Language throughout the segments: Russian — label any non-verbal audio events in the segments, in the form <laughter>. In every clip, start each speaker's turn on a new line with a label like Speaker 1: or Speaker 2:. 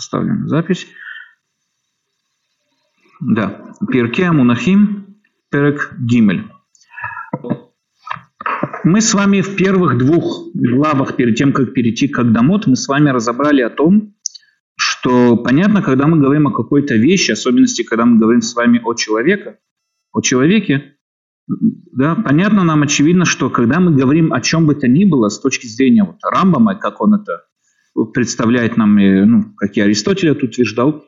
Speaker 1: поставлю на запись. Да, Перке Мунахим, Перек Гимель. Мы с вами в первых двух главах, перед тем, как перейти к Агдамот, мы с вами разобрали о том, что понятно, когда мы говорим о какой-то вещи, особенности, когда мы говорим с вами о человеке, о человеке, да, понятно нам, очевидно, что когда мы говорим о чем бы то ни было с точки зрения вот Рамбама, как он это представляет нам, ну, как и Аристотель это утверждал,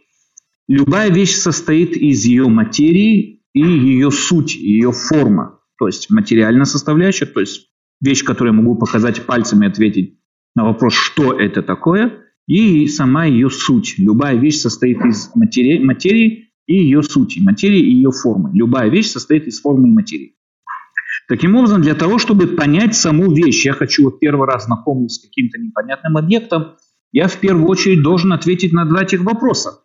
Speaker 1: любая вещь состоит из ее материи и ее суть, ее форма. То есть материальная составляющая, то есть вещь, которую я могу показать пальцами и ответить на вопрос, что это такое, и сама ее суть. Любая вещь состоит из материи, материи и ее сути, материи и ее формы. Любая вещь состоит из формы и материи. Таким образом, для того, чтобы понять саму вещь, я хочу вот первый раз знакомиться с каким-то непонятным объектом, я в первую очередь должен ответить на два этих вопроса.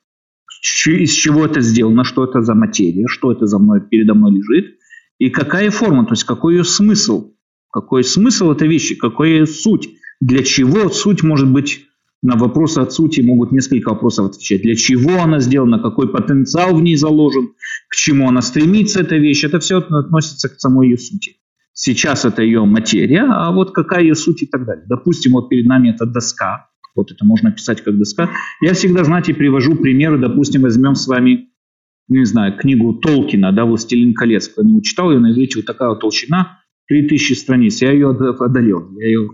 Speaker 1: Из чего это сделано, что это за материя, что это за мной, передо мной лежит, и какая форма, то есть какой ее смысл, какой смысл этой вещи, какая суть, для чего суть может быть на вопросы от сути могут несколько вопросов отвечать. Для чего она сделана, какой потенциал в ней заложен, к чему она стремится, эта вещь. Это все относится к самой ее сути. Сейчас это ее материя, а вот какая ее суть и так далее. Допустим, вот перед нами это доска. Вот это можно писать как доска. Я всегда, знаете, привожу примеры. Допустим, возьмем с вами, не знаю, книгу Толкина, да, «Властелин колец». Кто-нибудь читал ее, на иврите вот такая вот толщина, 3000 страниц. Я ее одолел. Я ее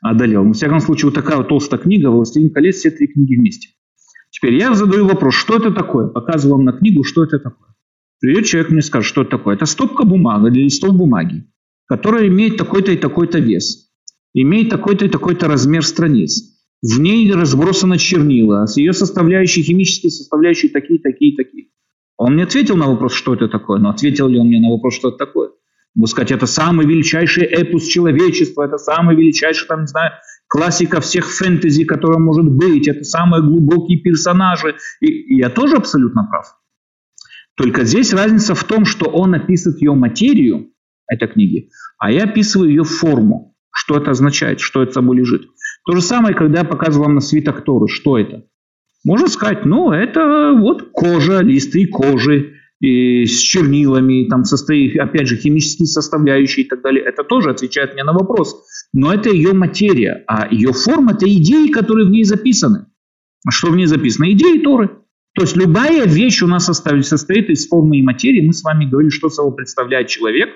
Speaker 1: одолел. Но, во всяком случае, вот такая вот толстая книга «Властелин колец», все три книги вместе. Теперь я задаю вопрос, что это такое? Показываю вам на книгу, что это такое. Придет человек мне скажет, что это такое. Это стопка бумаги или листов бумаги, которая имеет такой-то и такой-то вес, имеет такой-то и такой-то размер страниц. В ней разбросано чернила, с ее составляющие, химические составляющие такие, такие, такие. Он мне ответил на вопрос, что это такое, но ответил ли он мне на вопрос, что это такое? Могу сказать, это самый величайший эпос человечества, это самый величайший, там, не знаю, классика всех фэнтези, которая может быть, это самые глубокие персонажи. И, и я тоже абсолютно прав. Только здесь разница в том, что он описывает ее материю, этой книги, а я описываю ее форму. Что это означает, что это собой лежит. То же самое, когда я показываю вам на свиток Торы, что это. Можно сказать, ну, это вот кожа, листы кожи, и с чернилами, там состоит, опять же, химические составляющие и так далее. Это тоже отвечает мне на вопрос. Но это ее материя, а ее форма – это идеи, которые в ней записаны. А что в ней записано? Идеи Торы. То есть любая вещь у нас состоит из формы и материи. Мы с вами говорили, что собой представляет человек.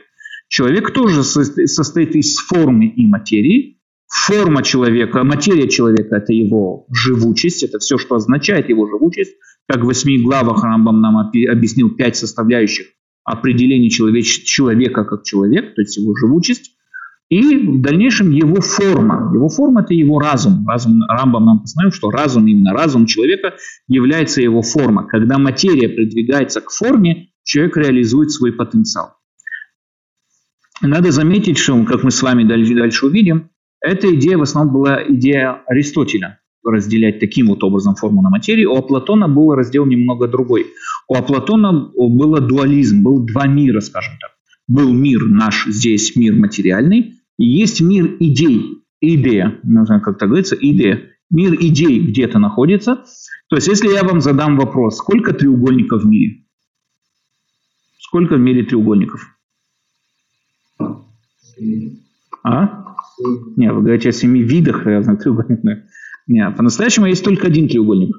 Speaker 1: Человек тоже состоит из формы и материи. Форма человека, материя человека – это его живучесть, это все, что означает его живучесть. Как в восьми главах Рамбам нам объяснил пять составляющих определения человеч- человека как человек, то есть его живучесть. И в дальнейшем его форма. Его форма – это его разум. разум Рамбам нам постановил, что разум, именно разум человека, является его форма. Когда материя придвигается к форме, человек реализует свой потенциал. Надо заметить, что, как мы с вами дальше увидим, эта идея в основном была идея Аристотеля разделять таким вот образом форму на материю. У Платона был раздел немного другой. У Платона был дуализм, был два мира, скажем так. Был мир наш здесь, мир материальный, и есть мир идей, идея, знаю, как это говорится, идея. Мир идей где-то находится. То есть, если я вам задам вопрос, сколько треугольников в мире? Сколько в мире треугольников? А? Не, вы говорите о семи видах разных треугольников. Нет, по-настоящему есть только один треугольник.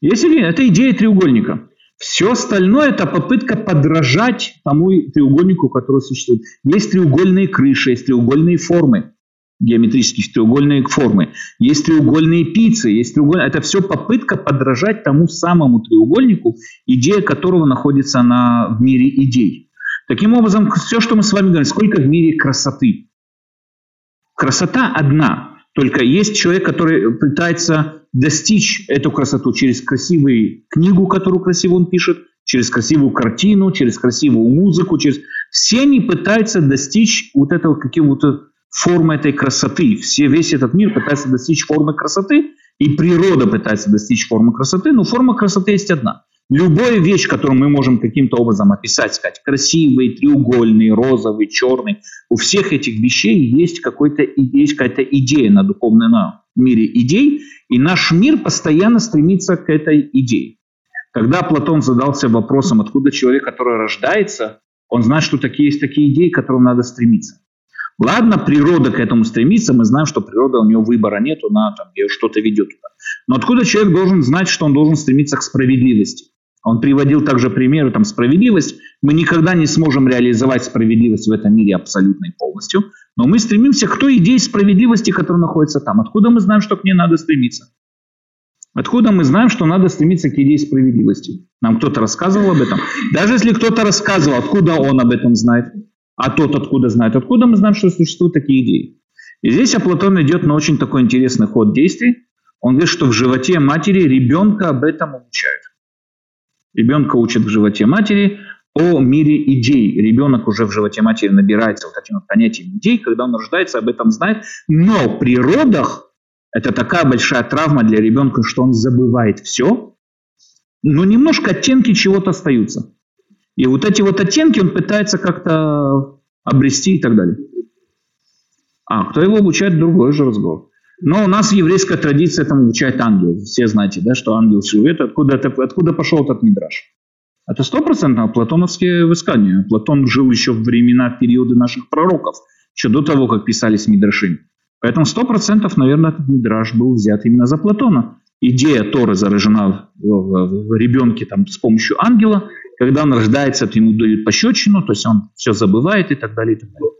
Speaker 1: Есть один, это идея треугольника. Все остальное – это попытка подражать тому треугольнику, который существует. Есть треугольные крыши, есть треугольные формы, геометрические треугольные формы. Есть треугольные пиццы, есть треугольные... Это все попытка подражать тому самому треугольнику, идея которого находится на, в мире идей. Таким образом, все, что мы с вами говорим, сколько в мире красоты. Красота одна. Только есть человек, который пытается достичь эту красоту через красивую книгу, которую красиво он пишет, через красивую картину, через красивую музыку, через... Все они пытаются достичь вот этого какого-то формы этой красоты. Все, весь этот мир пытается достичь формы красоты, и природа пытается достичь формы красоты, но форма красоты есть одна. Любая вещь, которую мы можем каким-то образом описать, сказать, красивый, треугольный, розовый, черный, у всех этих вещей есть, какой-то, есть какая-то идея на духовном, мире идей, и наш мир постоянно стремится к этой идее. Когда Платон задался вопросом, откуда человек, который рождается, он знает, что такие есть такие идеи, к которым надо стремиться. Ладно, природа к этому стремится, мы знаем, что природа, у нее выбора нет, она там ее что-то ведет туда. Но откуда человек должен знать, что он должен стремиться к справедливости? Он приводил также примеры, там, справедливость. Мы никогда не сможем реализовать справедливость в этом мире абсолютно и полностью, но мы стремимся к той идее справедливости, которая находится там. Откуда мы знаем, что к ней надо стремиться? Откуда мы знаем, что надо стремиться к идее справедливости? Нам кто-то рассказывал об этом? Даже если кто-то рассказывал, откуда он об этом знает? А тот откуда знает? Откуда мы знаем, что существуют такие идеи? И здесь Аплатон идет на очень такой интересный ход действий. Он говорит, что в животе матери ребенка об этом обучают. Ребенка учат в животе матери о мире идей. Ребенок уже в животе матери набирается вот этим вот понятием идей, когда он рождается, об этом знает. Но при родах это такая большая травма для ребенка, что он забывает все, но немножко оттенки чего-то остаются. И вот эти вот оттенки он пытается как-то обрести и так далее. А, кто его обучает, другой же разговор. Но у нас в еврейской традиции этому обучает ангел. Все знаете, да, что ангел живет. Откуда, это, откуда пошел этот мидраж? Это стопроцентно платоновские высказания. Платон жил еще в времена, периоды наших пророков, еще до того, как писались мидраши. Поэтому сто процентов, наверное, этот мидраж был взят именно за Платона. Идея Торы заражена в ребенке там, с помощью ангела. Когда он рождается, то ему дают пощечину, то есть он все забывает и так далее. И так далее.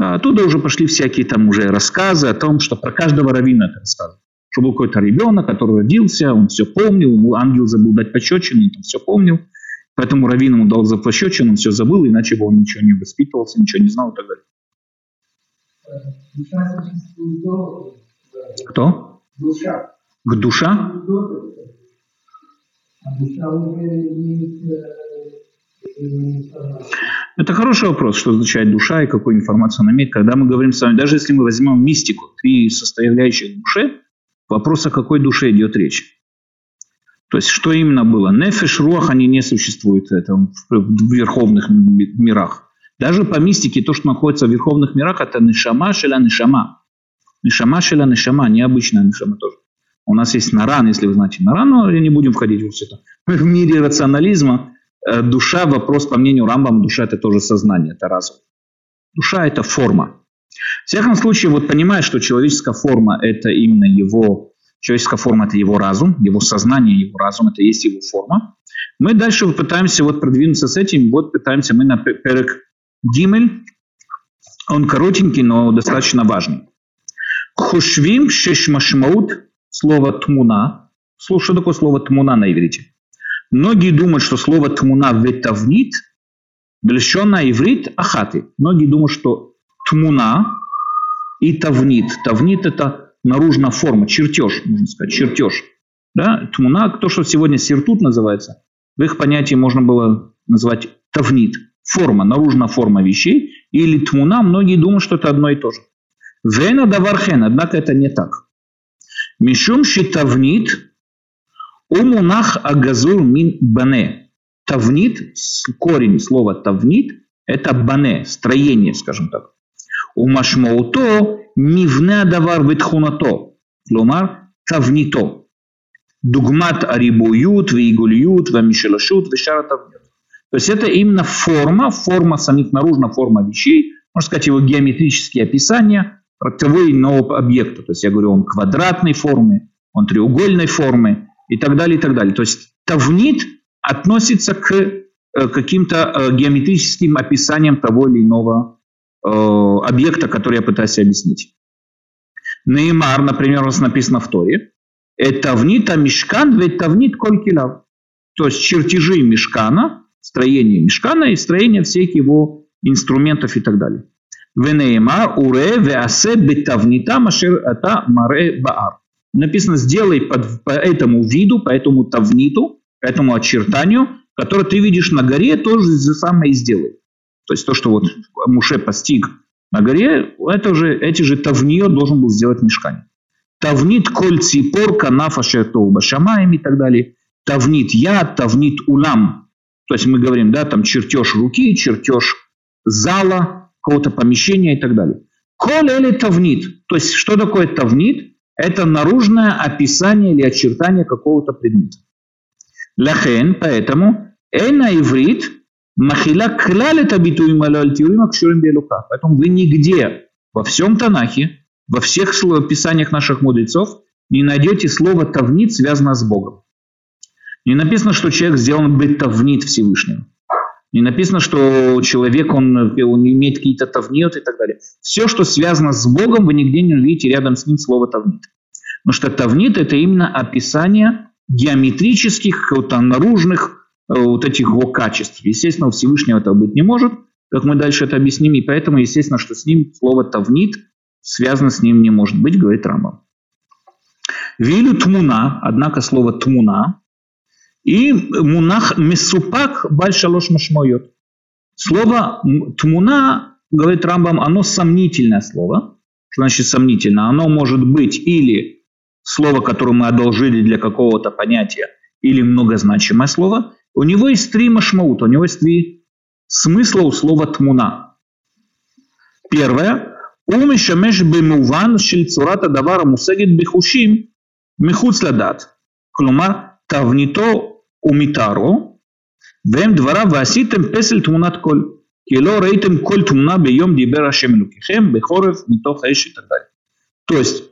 Speaker 1: А оттуда уже пошли всякие там уже рассказы о том, что про каждого равина это рассказывают. Что был какой-то ребенок, который родился, он все помнил, ему ангел забыл дать пощечину, он там все помнил. Поэтому раввин ему дал за пощечину, он все забыл, иначе бы он ничего не воспитывался, ничего не знал и так далее. Кто?
Speaker 2: Душа.
Speaker 1: К душа? Это хороший вопрос, что означает душа и какую информацию она имеет. Когда мы говорим с вами, даже если мы возьмем мистику, три составляющих души, вопрос, о какой душе идет речь. То есть, что именно было? Нефеш, руах, они не существуют это, в верховных мирах. Даже по мистике то, что находится в верховных мирах, это нишама шеля нишама. Нишама шеля нишама, необычная нишама тоже. У нас есть наран, если вы знаете наран, но не будем входить в все это. <laughs> В мире рационализма душа, вопрос по мнению Рамбам, душа это тоже сознание, это разум. Душа это форма. В всяком случае, вот понимая, что человеческая форма это именно его, человеческая форма это его разум, его сознание, его разум, это есть его форма. Мы дальше пытаемся вот продвинуться с этим, вот пытаемся мы на перек Гимель, он коротенький, но достаточно важный. Хушвим шешмашмаут, слово тмуна. Что такое слово тмуна на иврите? Многие думают, что слово тмуна ветавнит, на иврит ахаты. Многие думают, что тмуна и тавнит. Тавнит это наружная форма, чертеж, можно сказать, чертеж. Да? Тмуна, то, что сегодня сиртут называется, в их понятии можно было назвать тавнит – форма, наружная форма вещей, или тмуна, многие думают, что это одно и то же. Вена давархен, однако это не так. Мишум тавнит умунах агазур мин бане. Тавнит, корень слова тавнит, это бане, строение, скажем так. У машмауто мивне давар ветхунато. Кломар тавнито. Дугмат арибуют, вейгульют, вамишелашут, вешара тавнит. То есть это именно форма, форма самих наружно, форма вещей, можно сказать, его геометрические описания или иного объекта. То есть я говорю, он квадратной формы, он треугольной формы и так далее, и так далее. То есть тавнит относится к э, каким-то э, геометрическим описаниям того или иного э, объекта, который я пытаюсь объяснить. Неймар, например, у нас написано в Торе, это тавнит а мешкан, ведь тавнит колькилав. То есть чертежи мешкана строение мешкана и строение всех его инструментов и так далее. Венейма уре веасе бетавнита машер ата маре баар. Написано, сделай под, по этому виду, по этому тавниту, по этому очертанию, которое ты видишь на горе, тоже же самое и сделай. То есть то, что вот Муше постиг на горе, это же, эти же тавнио должен был сделать мешкане. Тавнит коль ципор канафа шертоу башамаем и так далее. Тавнит я, тавнит улам, то есть мы говорим, да, там чертеж руки, чертеж зала, какого-то помещения и так далее. Коль или тавнит. То есть что такое тавнит? Это наружное описание или очертание какого-то предмета. Лахен, поэтому, эна иврит махила клал это битуим аль-тиурим акшурим белука. Поэтому вы нигде во всем Танахе, во всех писаниях наших мудрецов не найдете слово «тавнит» связано с Богом. Не написано, что человек сделан быть тавнит Всевышним. Не написано, что человек, он, он имеет какие-то тавнит и так далее. Все, что связано с Богом, вы нигде не увидите рядом с ним слово тавнит. Потому что тавнит – это именно описание геометрических, каких-то наружных э, вот этих его качеств. Естественно, у Всевышнего этого быть не может, как мы дальше это объясним, и поэтому, естественно, что с ним слово тавнит связано с ним не может быть, говорит Рамбам. Вилю тмуна, однако слово тмуна, и мунах месупак бальшалош машмойот. Слово тмуна, говорит Рамбам, оно сомнительное слово. Что значит сомнительно? Оно может быть или слово, которое мы одолжили для какого-то понятия, или многозначимое слово. У него есть три машмаута, у него есть три смысла у слова тмуна. Первое. Ум меш бемуван шельцурата давара мусагит бихушим михуц Клума Клумар тавнито ומתארו, והם דבריו ועשיתם פסל תמונת קול, כי לא ראיתם כל תמונה ביום דיבר השם אלוקיכם בחורף מתוך האש и так далее. То есть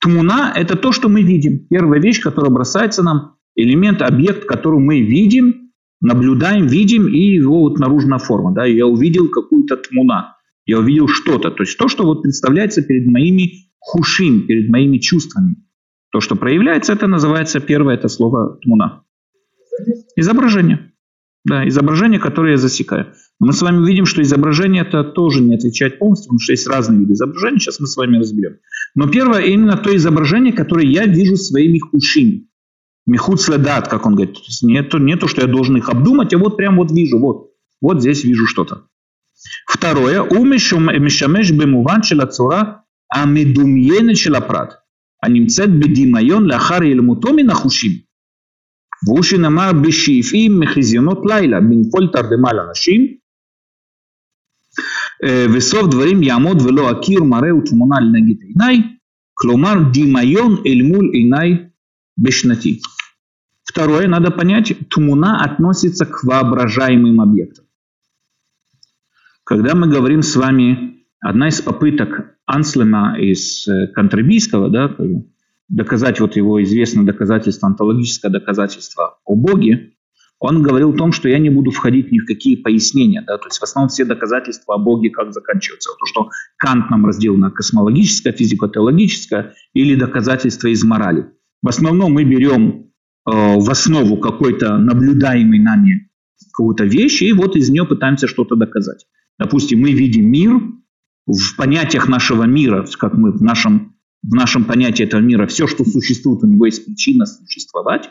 Speaker 1: тмуна – это то, что мы видим. Первая вещь, которая бросается нам, элемент, объект, который мы видим, наблюдаем, видим, и его вот наружная форма. Да? Я увидел какую-то тмуна, я увидел что-то. То есть то, что вот представляется перед моими хушим, перед моими чувствами. То, что проявляется, это называется первое, это слово тмуна. Изображение. Да, изображение, которое я засекаю. Мы с вами видим, что изображение это тоже не отвечает полностью, потому что есть разные виды изображений. Сейчас мы с вами разберем. Но первое именно то изображение, которое я вижу своими ушами. Мехут следат, как он говорит. То есть не то, не то, что я должен их обдумать, а вот прям вот вижу, вот. Вот здесь вижу что-то. Второе. Умешамеш э, бемуван шелацура амедумьене шелапрат. Анимцет бедимайон лахар елмутоми нахушим. והוא שנאמר בשאיפים מחזיונות לילה בנפול תרדמה לאנשים וסוף דברים יעמוד ולא אכיר מראה ותמונה לנגד עיניי כלומר דמיון אל מול עיניי בשנתי. Второе, надо понять, тмуна относится к воображаемым объектам. Когда мы говорим с вами, одна из попыток Анслема из Кантребийского, да, доказать вот его известное доказательство, антологическое доказательство о Боге, он говорил о том, что я не буду входить ни в какие пояснения. Да? То есть в основном все доказательства о Боге как заканчиваются. То, что Кант нам разделил на космологическое, физико-теологическое или доказательства из морали. В основном мы берем э, в основу какой-то наблюдаемый нами какую-то вещь, и вот из нее пытаемся что-то доказать. Допустим, мы видим мир, в понятиях нашего мира, как мы в нашем в нашем понятии этого мира все, что существует, у него есть причина существовать.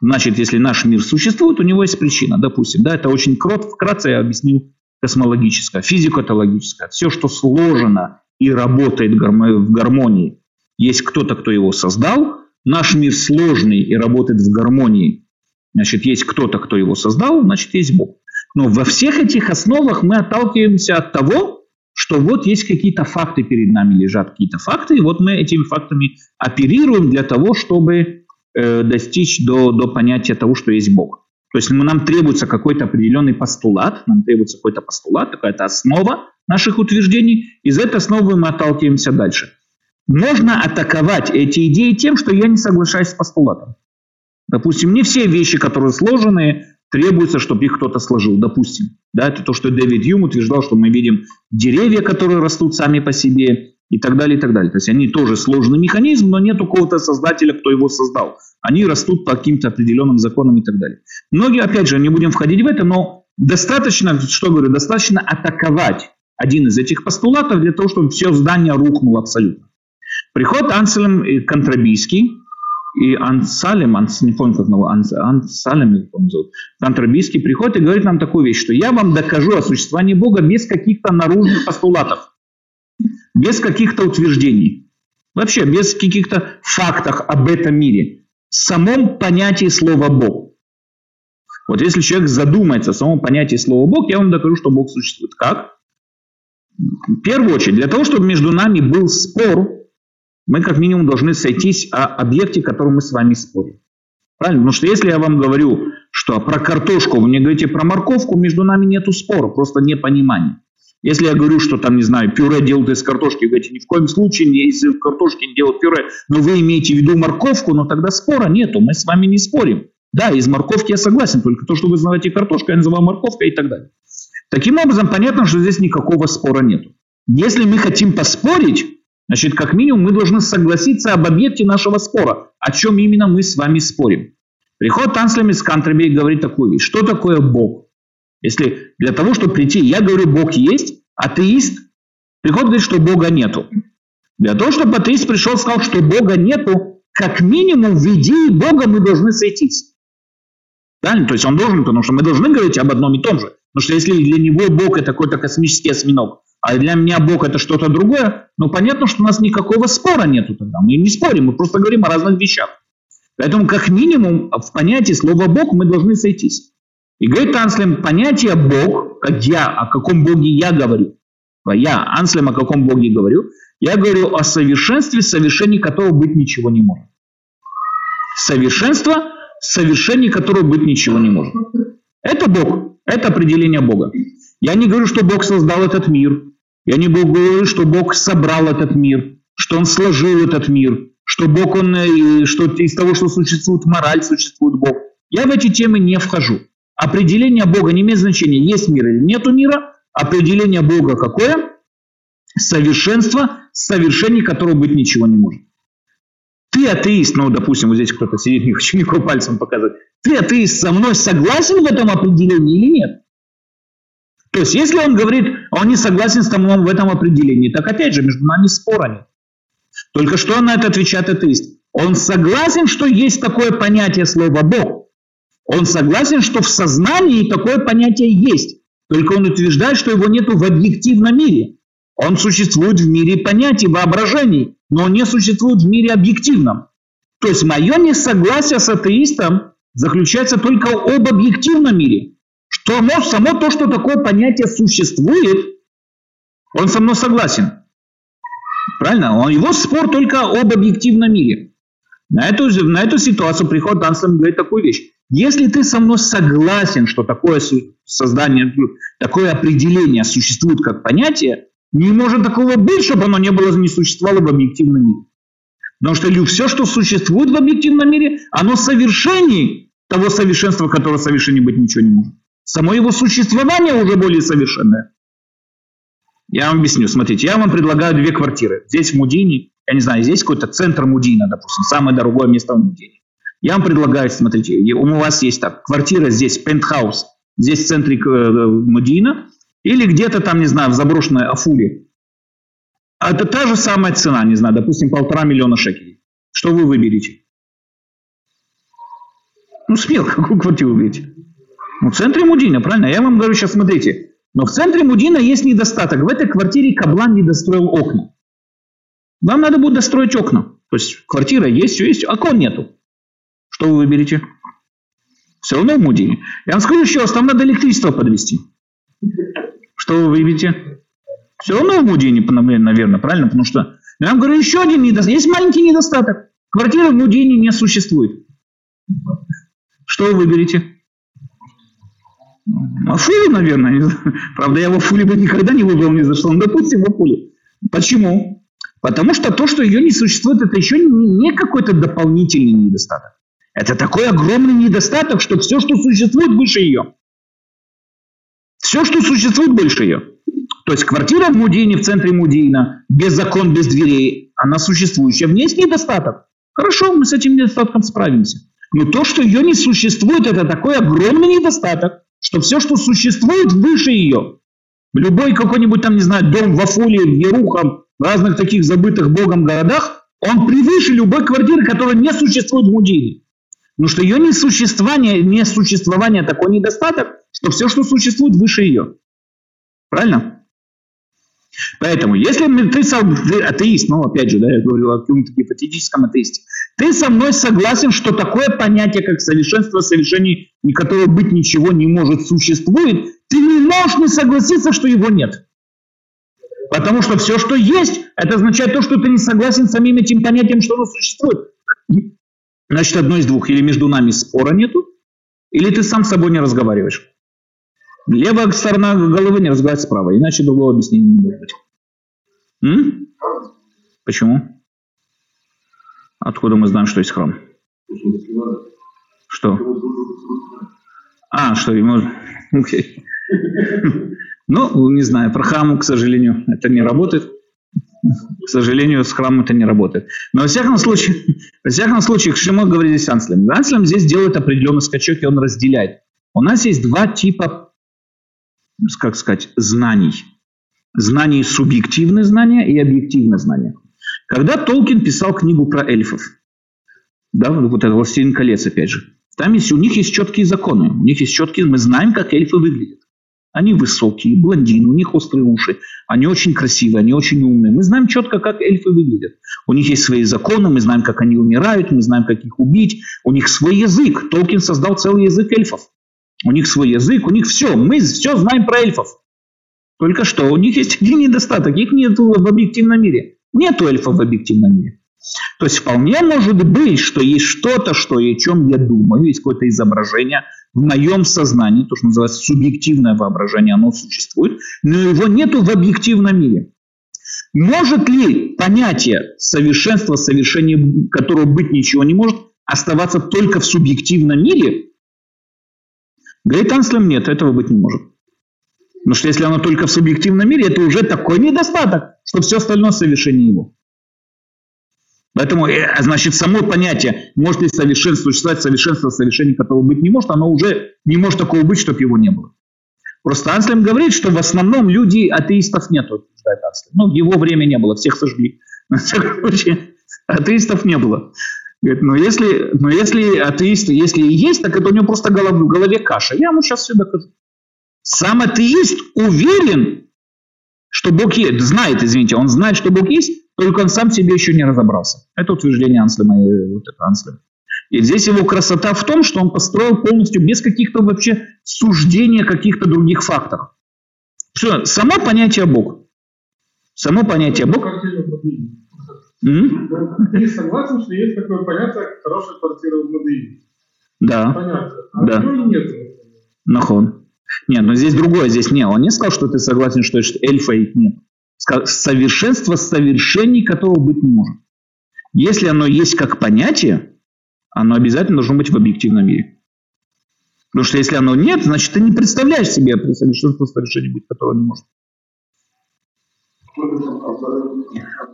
Speaker 1: Значит, если наш мир существует, у него есть причина, допустим. Да, это очень крот, вкратце я объяснил космологическое, физико-теологическое. Все, что сложено и работает в гармонии, есть кто-то, кто его создал. Наш мир сложный и работает в гармонии. Значит, есть кто-то, кто его создал, значит, есть Бог. Но во всех этих основах мы отталкиваемся от того, что вот есть какие-то факты перед нами лежат, какие-то факты, и вот мы этими фактами оперируем для того, чтобы э, достичь до, до понятия того, что есть Бог. То есть нам требуется какой-то определенный постулат, нам требуется какой-то постулат, какая-то основа наших утверждений, из этой основы мы отталкиваемся дальше. Можно атаковать эти идеи тем, что я не соглашаюсь с постулатом. Допустим, не все вещи, которые сложные, требуется, чтобы их кто-то сложил, допустим. Да, это то, что Дэвид Юм утверждал, что мы видим деревья, которые растут сами по себе и так далее, и так далее. То есть они тоже сложный механизм, но нет у кого-то создателя, кто его создал. Они растут по каким-то определенным законам и так далее. Многие, опять же, не будем входить в это, но достаточно, что говорю, достаточно атаковать один из этих постулатов для того, чтобы все здание рухнуло абсолютно. Приход Анселем Контрабийский и Ансалем, Анс, не помню, как его, Анс, Ансалем, не помню, зовут, Кантрабийский приходит и говорит нам такую вещь, что я вам докажу о существовании Бога без каких-то наружных постулатов, без каких-то утверждений, вообще без каких-то фактов об этом мире, в самом понятии слова Бог. Вот если человек задумается о самом понятии слова Бог, я вам докажу, что Бог существует. Как? В первую очередь, для того, чтобы между нами был спор, мы как минимум должны сойтись о объекте, котором мы с вами спорим. Правильно? Потому что если я вам говорю, что про картошку, вы мне говорите про морковку, между нами нету спора, просто непонимания. Если я говорю, что там, не знаю, пюре делают из картошки, вы говорите, ни в коем случае не из картошки не делают пюре, но вы имеете в виду морковку, но тогда спора нету, мы с вами не спорим. Да, из морковки я согласен, только то, что вы называете картошкой, я называю морковкой и так далее. Таким образом, понятно, что здесь никакого спора нет. Если мы хотим поспорить, значит, как минимум мы должны согласиться об объекте нашего спора, о чем именно мы с вами спорим. Приход Анслем из Кантребей говорит такую вещь. Что такое Бог? Если для того, чтобы прийти, я говорю, Бог есть, атеист, приход говорит, что Бога нету. Для того, чтобы атеист пришел сказал, что Бога нету, как минимум в идее Бога мы должны сойтись. Правильно? То есть он должен, потому что мы должны говорить об одном и том же. Потому что если для него Бог это какой-то космический осьминог, а для меня Бог это что-то другое, ну понятно, что у нас никакого спора нету тогда. Мы не спорим, мы просто говорим о разных вещах. Поэтому как минимум в понятии слова Бог мы должны сойтись. И говорит Анслем, понятие Бог, как я, о каком Боге я говорю. Я, Анслем, о каком Боге говорю. Я говорю о совершенстве, совершении которого быть ничего не может. Совершенство, совершении которого быть ничего не может. Это Бог, это определение Бога. Я не говорю, что Бог создал этот мир. Я не говорю, что Бог собрал этот мир, что Он сложил этот мир, что Бог, Он, э, что из того, что существует мораль, существует Бог. Я в эти темы не вхожу. Определение Бога не имеет значения, есть мир или нету мира. Определение Бога какое? Совершенство, совершение которого быть ничего не может. Ты атеист, ну, допустим, вот здесь кто-то сидит, <laughs> не хочу никакого пальцем показывать. Ты атеист со мной согласен в этом определении или нет? То есть, если он говорит, он не согласен с тобой в этом определении, так опять же, между нами спора. Только что на это отвечает атеист? Он согласен, что есть такое понятие слова Бог. Он согласен, что в сознании такое понятие есть. Только он утверждает, что его нет в объективном мире. Он существует в мире понятий, воображений, но он не существует в мире объективном. То есть мое несогласие с атеистом заключается только об объективном мире. Оно, само то, что такое понятие существует, он со мной согласен. Правильно? Он, его спор только об объективном мире. На эту, на эту ситуацию приход Данстон говорит такую вещь. Если ты со мной согласен, что такое создание, такое определение существует как понятие, не может такого быть, чтобы оно не было, не существовало в объективном мире. Потому что все, что существует в объективном мире, оно совершеннее того совершенства, которого совершенно быть ничего не может. Само его существование уже более совершенное. Я вам объясню. Смотрите, я вам предлагаю две квартиры. Здесь в Мудине, я не знаю, здесь какой-то центр Мудина, допустим, самое дорогое место в Мудине. Я вам предлагаю, смотрите, у вас есть так, квартира здесь, пентхаус, здесь в центре э, Мудина, или где-то там, не знаю, в заброшенной Афуле. А это та же самая цена, не знаю, допустим, полтора миллиона шекелей. Что вы выберете? Ну, смело, <laughs> какую квартиру выберете? Ну, в центре Мудина, правильно? Я вам говорю сейчас, смотрите. Но в центре Мудина есть недостаток. В этой квартире Каблан не достроил окна. Вам надо будет достроить окна. То есть квартира есть, все есть, окон нету. Что вы выберете? Все равно в Мудине. Я вам скажу еще раз, там надо электричество подвести. Что вы выберете? Все равно в Мудине, наверное, правильно? Потому что, я вам говорю, еще один недостаток. Есть маленький недостаток. Квартира в Мудине не существует. Что вы выберете? Афулю, наверное. <laughs> Правда, я в Афуле бы никогда не выбрал ни за что. Ну, допустим, в Афуле. Почему? Потому что то, что ее не существует, это еще не какой-то дополнительный недостаток. Это такой огромный недостаток, что все, что существует, выше ее. Все, что существует, больше ее. То есть квартира в Мудине, в центре Мудина, без закон, без дверей, она существующая. В ней есть недостаток. Хорошо, мы с этим недостатком справимся. Но то, что ее не существует, это такой огромный недостаток, что все, что существует, выше ее. Любой какой-нибудь там, не знаю, дом в Афуле, в Ерухам, в разных таких забытых Богом городах, он превыше любой квартиры, которая не существует в Мудине. Потому что ее несуществование, несуществование такой недостаток, что все, что существует, выше ее. Правильно? Поэтому, если ты, ты атеист, ну, опять же, да, я говорю о каком-то гипотетическом атеисте, ты со мной согласен, что такое понятие, как совершенство, совершение, которое быть ничего не может, существует, ты не можешь не согласиться, что его нет. Потому что все, что есть, Это означает то, что ты не согласен с самим этим понятием, что оно существует. Значит, одно из двух. Или между нами спора нету, или ты сам с собой не разговариваешь. Левая сторона головы не разговаривает с правой, иначе другого объяснения не быть. М? Почему? Откуда мы знаем, что есть храм? Что? А, что ему... Okay. <laughs> Ну, не знаю, про храм, к сожалению, это не работает. К сожалению, с храмом это не работает. Но во всяком случае, <laughs> во всяком случае, к чему говорит здесь Анслем? Анслем здесь делает определенный скачок, и он разделяет. У нас есть два типа, как сказать, знаний. Знания субъективные знания и объективные знания. Когда Толкин писал книгу про эльфов, да, вот это «Властелин колец», опять же, там есть, у них есть четкие законы, у них есть четкие, мы знаем, как эльфы выглядят. Они высокие, блондины, у них острые уши, они очень красивые, они очень умные. Мы знаем четко, как эльфы выглядят. У них есть свои законы, мы знаем, как они умирают, мы знаем, как их убить. У них свой язык. Толкин создал целый язык эльфов. У них свой язык, у них все. Мы все знаем про эльфов. Только что у них есть один недостаток. Их нет в объективном мире. Нет эльфов в объективном мире. То есть вполне может быть, что есть что-то, что о чем я думаю, есть какое-то изображение в моем сознании, то, что называется субъективное воображение, оно существует, но его нету в объективном мире. Может ли понятие совершенства, совершения которого быть ничего не может, оставаться только в субъективном мире? Говорит Анслем, нет, этого быть не может. Потому что если оно только в субъективном мире, это уже такой недостаток, что все остальное совершение его. Поэтому, э, значит, само понятие, может ли совершенство существовать, совершенство, совершение которого быть не может, оно уже не может такого быть, чтобы его не было. Просто Анслем говорит, что в основном люди атеистов нет, утверждает Анслем. Ну, его время не было, всех сожгли. <laughs> Атеистов не было. Говорит, но если, но если атеист, если и есть, так это у него просто голов, в голове каша. Я ему сейчас все докажу. Сам атеист уверен, что Бог есть, знает, извините, он знает, что Бог есть, только он сам себе еще не разобрался. Это утверждение Анслема. Вот это Анслем. И здесь его красота в том, что он построил полностью без каких-то вообще суждения каких-то других факторов. Что? Само понятие Бог. Само понятие Бог.
Speaker 2: Ты согласен, что есть такое понятие, как хорошая квартира в Мадеине?
Speaker 1: Да.
Speaker 2: Понятно. А
Speaker 1: да.
Speaker 2: нет?
Speaker 1: Нахон. Нет, но здесь другое. Здесь не. Он не сказал, что ты согласен, что эльфа их нет совершенство совершений, которого быть не может. Если оно есть как понятие, оно обязательно должно быть в объективном мире. Потому что если оно нет, значит ты не представляешь себе совершенство совершений быть, которого не может.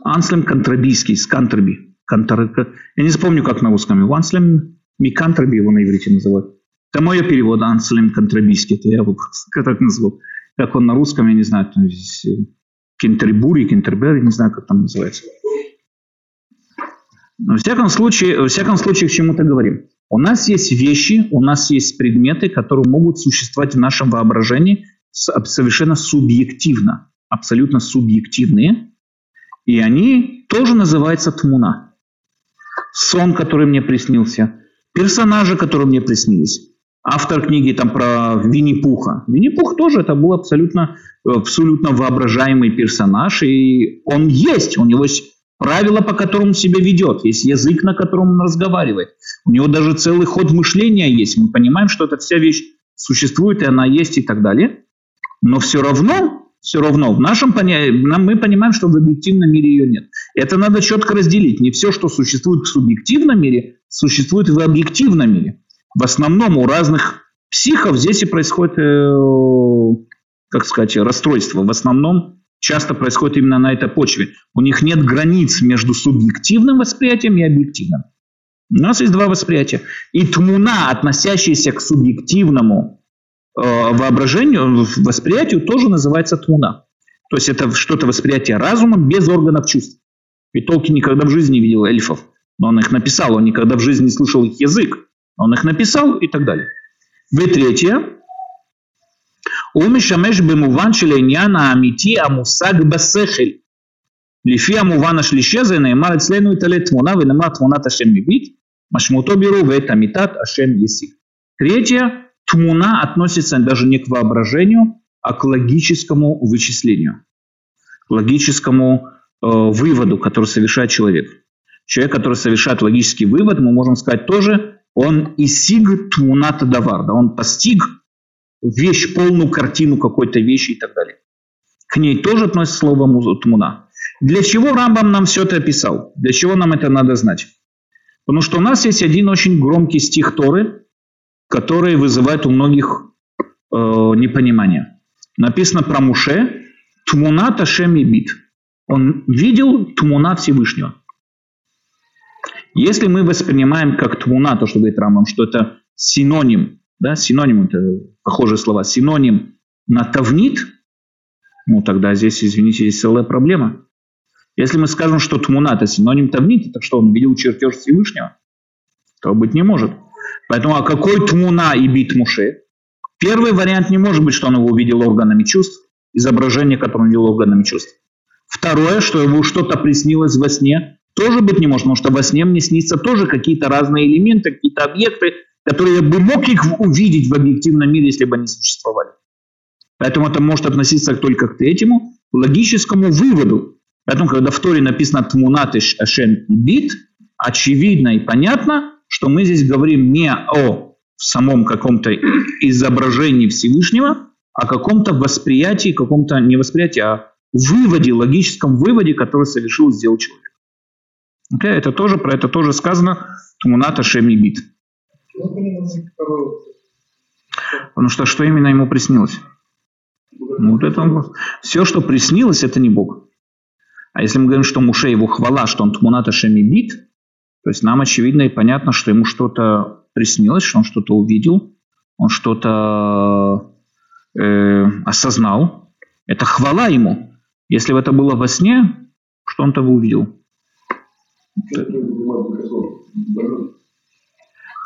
Speaker 1: Анслем Контрабийский, с. Кантер... Я не вспомню, как на русском его. Анслем Микантроби его на иврите называют. Это мой перевод Анслем Контрабийский. Это я его <laughs> так назвал. Как он на русском, я не знаю. То есть, Кентербури, Кентербери, не знаю, как там называется. Но, во всяком случае, во всяком случае, к чему-то говорим. У нас есть вещи, у нас есть предметы, которые могут существовать в нашем воображении совершенно субъективно, абсолютно субъективные, и они тоже называются тмуна. Сон, который мне приснился, персонажи, которые мне приснились, автор книги там про Винни-Пуха. Винни-Пух тоже это был абсолютно, абсолютно воображаемый персонаж, и он есть, у него есть правила, по которым он себя ведет, есть язык, на котором он разговаривает. У него даже целый ход мышления есть. Мы понимаем, что эта вся вещь существует, и она есть, и так далее. Но все равно, все равно в нашем понятии, мы понимаем, что в объективном мире ее нет. Это надо четко разделить. Не все, что существует в субъективном мире, существует в объективном мире в основном у разных психов здесь и происходит, э, как сказать, расстройство. В основном часто происходит именно на этой почве. У них нет границ между субъективным восприятием и объективным. У нас есть два восприятия. И тмуна, относящаяся к субъективному Э, воображению, восприятию тоже называется тмуна. То есть это что-то восприятие разума без органов чувств. И Толкин никогда в жизни не видел эльфов, но он их написал, он никогда в жизни не слышал их язык, он их написал и так далее. В-третье, Умишамеш бемуван шелейняна амити амусаг басехель. לפי המובן השלישי הזה נאמר אצלנו יתעלה תמונה ונאמר תמונת השם מביט, משמעותו בירו ואת אמיתת השם ישיג. Третье, тмуна относится даже не к воображению, а к логическому вычислению, к логическому выводу, который совершает человек. Человек, который совершает логический вывод, мы можем сказать тоже, он исиг тмуната давар, да, он постиг вещь, полную картину какой-то вещи и так далее. К ней тоже относится слово тмуна. Для чего Рамбам нам все это описал? Для чего нам это надо знать? Потому что у нас есть один очень громкий стих Торы, который вызывает у многих э, непонимание. Написано про Муше «Тмуна Ташем бит». Он видел Тмуна Всевышнего. Если мы воспринимаем как Тмуна, то, что говорит Рамбам, что это синоним, да, синоним, это похожие слова, синоним на тавнит, ну тогда здесь, извините, есть целая проблема. Если мы скажем, что Тмуна это синоним тавнит, так что он видел чертеж Всевышнего, то быть не может. Поэтому а какой Тмуна и бит Муше? Первый вариант не может быть, что он его увидел органами чувств, изображение, которое он видел органами чувств. Второе, что ему что-то приснилось во сне, тоже быть не может, потому что во сне мне снится тоже какие-то разные элементы, какие-то объекты, которые я бы мог их увидеть в объективном мире, если бы они существовали. Поэтому это может относиться только к третьему логическому выводу. Поэтому, когда в Торе написано «тмунат ашен бит», очевидно и понятно, что мы здесь говорим не о самом каком-то изображении Всевышнего, а каком-то восприятии, каком-то не восприятии, а выводе, логическом выводе, который совершил, сделал человек. Okay? Это тоже, про это тоже сказано Тмуната Шеми Бит. Потому что что именно ему приснилось? Ну, вот это он, все, что приснилось, это не Бог. А если мы говорим, что Муше его хвала, что он Тмуната Шеми Бит, то есть нам очевидно и понятно, что ему что-то приснилось, что он что-то увидел, он что-то э, осознал. Это хвала ему. Если бы это было во сне, что он того увидел?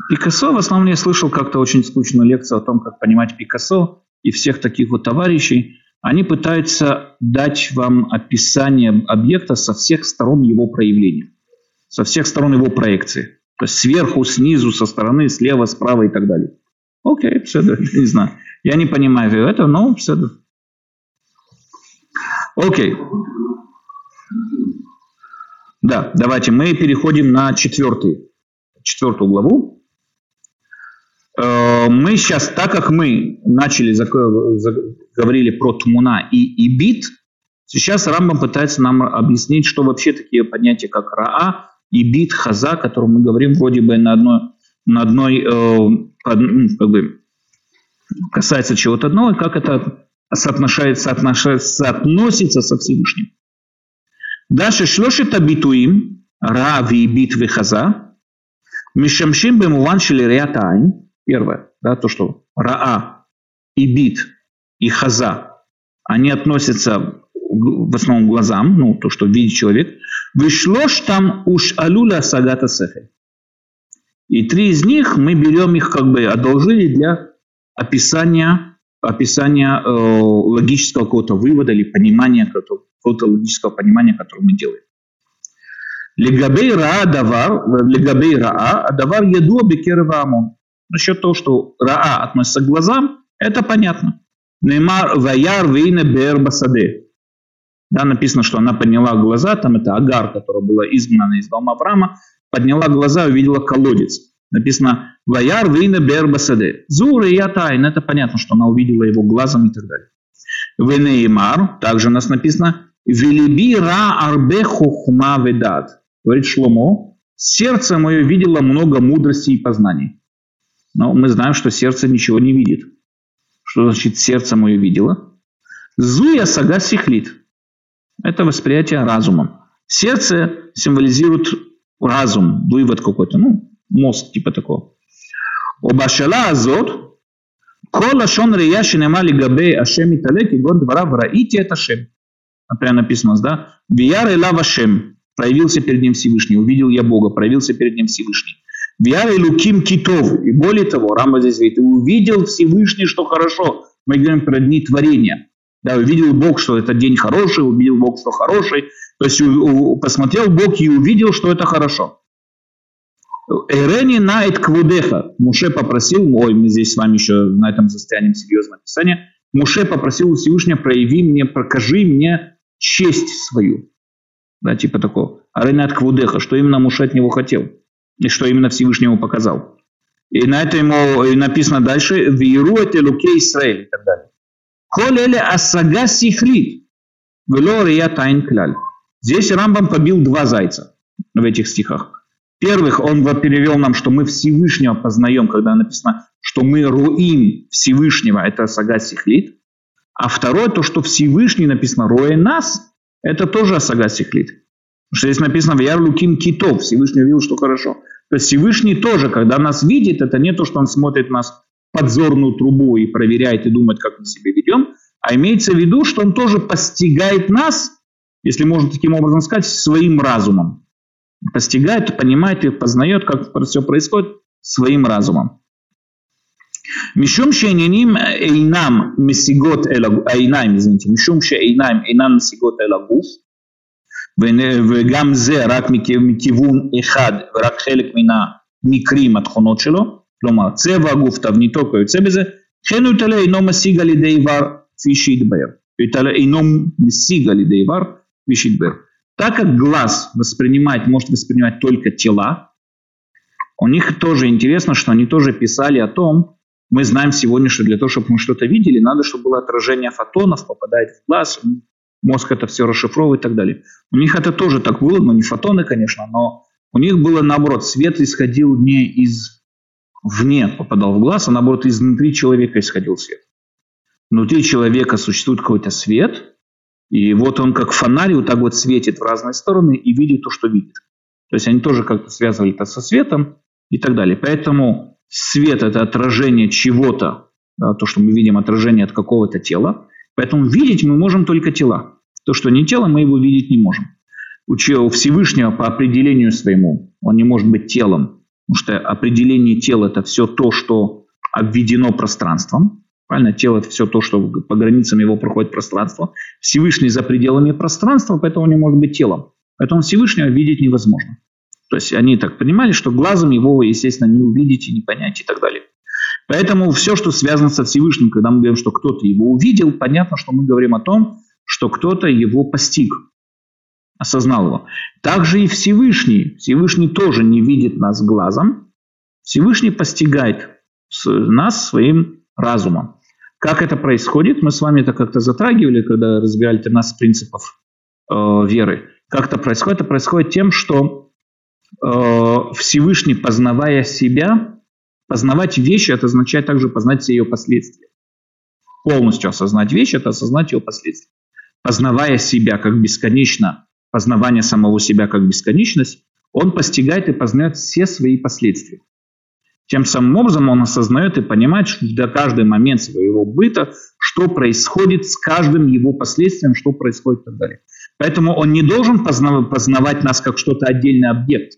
Speaker 1: Пикассо, в основном я слышал как-то очень скучную лекцию о том, как понимать Пикассо и всех таких вот товарищей. Они пытаются дать вам описание объекта со всех сторон его проявления, со всех сторон его проекции. То есть сверху, снизу, со стороны, слева, справа и так далее. Окей, все, да, <laughs> не знаю. Я не понимаю это, но. Да. Окей. Да, давайте мы переходим на четвертый, четвертую главу. Э, мы сейчас, так как мы начали, говорили про Тмуна и Ибит, сейчас Рамбам пытается нам объяснить, что вообще такие понятия, как Раа, и бит хаза, о котором мы говорим вроде бы на одной, на одной э, ну, как бы касается чего-то одного, и как это соотношается, соотношается, соотносится со Всевышним. Дальше шлошита битуим, рави битвы хаза, мишамшим бемуван шелериатайн, первое, да, то, что раа и бит и хаза, они относятся в основном к глазам, ну, то, что видит человек, Вышлош там уж алюля сагата сехе. И три из них мы берем их как бы одолжили для описания описания э, логического какого-то вывода или понимания какого-то логического понимания, которое мы делаем. Легабей раа давар, легабей раа, а давар еду бекерва амон. Насчет того, что раа относится к глазам, это понятно. Неймар ваяр вейне бер басаде. Да, написано, что она подняла глаза, там это Агар, которая была изгнана из дома Авраама, подняла глаза и увидела колодец. Написано «Ваяр вина бербасаде». Зура и тайн. Это понятно, что она увидела его глазом и так далее. Венеймар. Также у нас написано «Велиби ра арбе хухма ведат». Говорит Шломо. «Сердце мое видело много мудрости и познаний». Но мы знаем, что сердце ничего не видит. Что значит сердце мое видело? Зуя сага сихлит. Это восприятие разумом. Сердце символизирует разум, вывод какой-то. Ну, мозг типа такого. ובשאלה הזאת, כל לשון ראייה שנאמר לגבי השם מתעלה כגון דבריו ראיתי את השם. Например, написано, да, «Вияр элав Ашем» проявился перед ним Всевышний, увидел я Бога, проявился перед ним Всевышний. «Вияр элуким китов» и более того, Рамба здесь говорит, увидел Всевышний, что хорошо. Мы говорим про дни творения. Да, увидел Бог, что это день хороший, увидел Бог, что хороший. То есть посмотрел Бог и увидел, что это хорошо. Эрени найт квудеха. Муше попросил, ой, мы здесь с вами еще на этом застрянем серьезное описание. Муше попросил Всевышнего, прояви мне, покажи мне честь свою. Да, типа такого. Аренат Квудеха, что именно Муше от него хотел. И что именно Всевышнему показал. И на это ему написано дальше, «Виру это луке Израиль» и так далее. «Коль эле асага сихлит, вело рия тайн кляль». Здесь Рамбам побил два зайца в этих стихах. Первых, он перевел нам, что мы Всевышнего познаем, когда написано, что мы руим Всевышнего, это сага сихлит. А второе, то, что Всевышний написано, роя нас, это тоже сага сихлит. Потому что здесь написано, в яр луким китов, Всевышний увидел, что хорошо. То есть Всевышний тоже, когда нас видит, это не то, что он смотрит нас подзорную трубу и проверяет и думает, как мы себя ведем, а имеется в виду, что он тоже постигает нас, если можно таким образом сказать, своим разумом постигает, понимает и познает, как все происходит своим разумом. משום שעניינים אינם משיגות אל הגוף, העיניים, извините, משום שהעיניים אינן משיגות אל הגוף, וגם זה רק מכיוון אחד ורק חלק מן המקרים התכונות שלו, כלומר צבע הגוף, תבניתו, כיוצא בזה, כן הוא יתעלה אינו משיג על ידי איבר כפי שהתבהר. יתעלה אינו משיג על ידי איבר כפי שהתבהר. Так как глаз воспринимает, может воспринимать только тела, у них тоже интересно, что они тоже писали о том, мы знаем сегодня, что для того, чтобы мы что-то видели, надо, чтобы было отражение фотонов, попадает в глаз, мозг это все расшифровывает и так далее. У них это тоже так было, но не фотоны, конечно, но у них было наоборот, свет исходил не из вне попадал в глаз, а наоборот изнутри человека исходил свет. Внутри человека существует какой-то свет, и вот он как фонарь вот так вот светит в разные стороны и видит то, что видит. То есть они тоже как-то связывали это со светом и так далее. Поэтому свет – это отражение чего-то, да, то, что мы видим, отражение от какого-то тела. Поэтому видеть мы можем только тела. То, что не тело, мы его видеть не можем. У Всевышнего по определению своему он не может быть телом, потому что определение тела – это все то, что обведено пространством. Правильно? Тело – это все то, что по границам его проходит пространство. Всевышний за пределами пространства, поэтому он не может быть телом. Поэтому Всевышнего видеть невозможно. То есть они так понимали, что глазом его, естественно, не увидеть и не понять и так далее. Поэтому все, что связано со Всевышним, когда мы говорим, что кто-то его увидел, понятно, что мы говорим о том, что кто-то его постиг, осознал его. Также и Всевышний. Всевышний тоже не видит нас глазом. Всевышний постигает нас своим разумом. Как это происходит? Мы с вами это как-то затрагивали, когда разбирали 13 принципов э, веры. Как это происходит? Это происходит тем, что э, Всевышний, познавая себя, познавать вещи, это означает также познать все ее последствия. Полностью осознать вещь – это осознать ее последствия. Познавая себя как бесконечно, познавание самого себя как бесконечность, он постигает и познает все свои последствия. Тем самым образом он осознает и понимает, что до каждый момент своего быта, что происходит с каждым его последствием, что происходит и так далее. Поэтому он не должен познавать нас как что-то отдельный объект,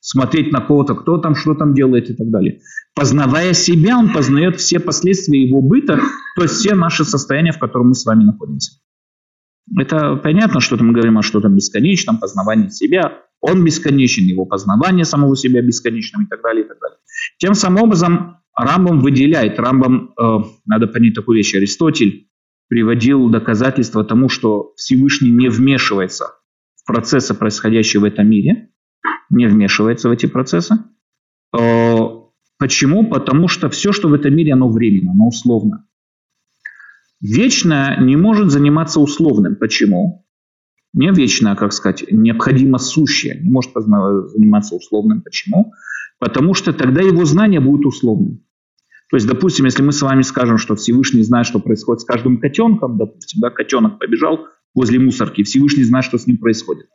Speaker 1: смотреть на кого-то, кто там, что там делает и так далее. Познавая себя, он познает все последствия его быта, то есть все наши состояния, в котором мы с вами находимся. Это понятно, что мы говорим о что-то бесконечном, познавании себя. Он бесконечен, его познавание самого себя бесконечным и так далее, и так далее. Тем самым образом Рамбам выделяет, Рамбам, э, надо понять такую вещь, Аристотель приводил доказательства тому, что Всевышний не вмешивается в процессы, происходящие в этом мире, не вмешивается в эти процессы. Э, почему? Потому что все, что в этом мире, оно временно, оно условно. Вечное не может заниматься условным. Почему? Не вечное, как сказать, необходимо сущее не может заниматься условным. Почему? Потому что тогда его знание будет условным. То есть, допустим, если мы с вами скажем, что Всевышний знает, что происходит с каждым котенком, допустим, да, котенок побежал возле мусорки, Всевышний знает, что с ним происходит.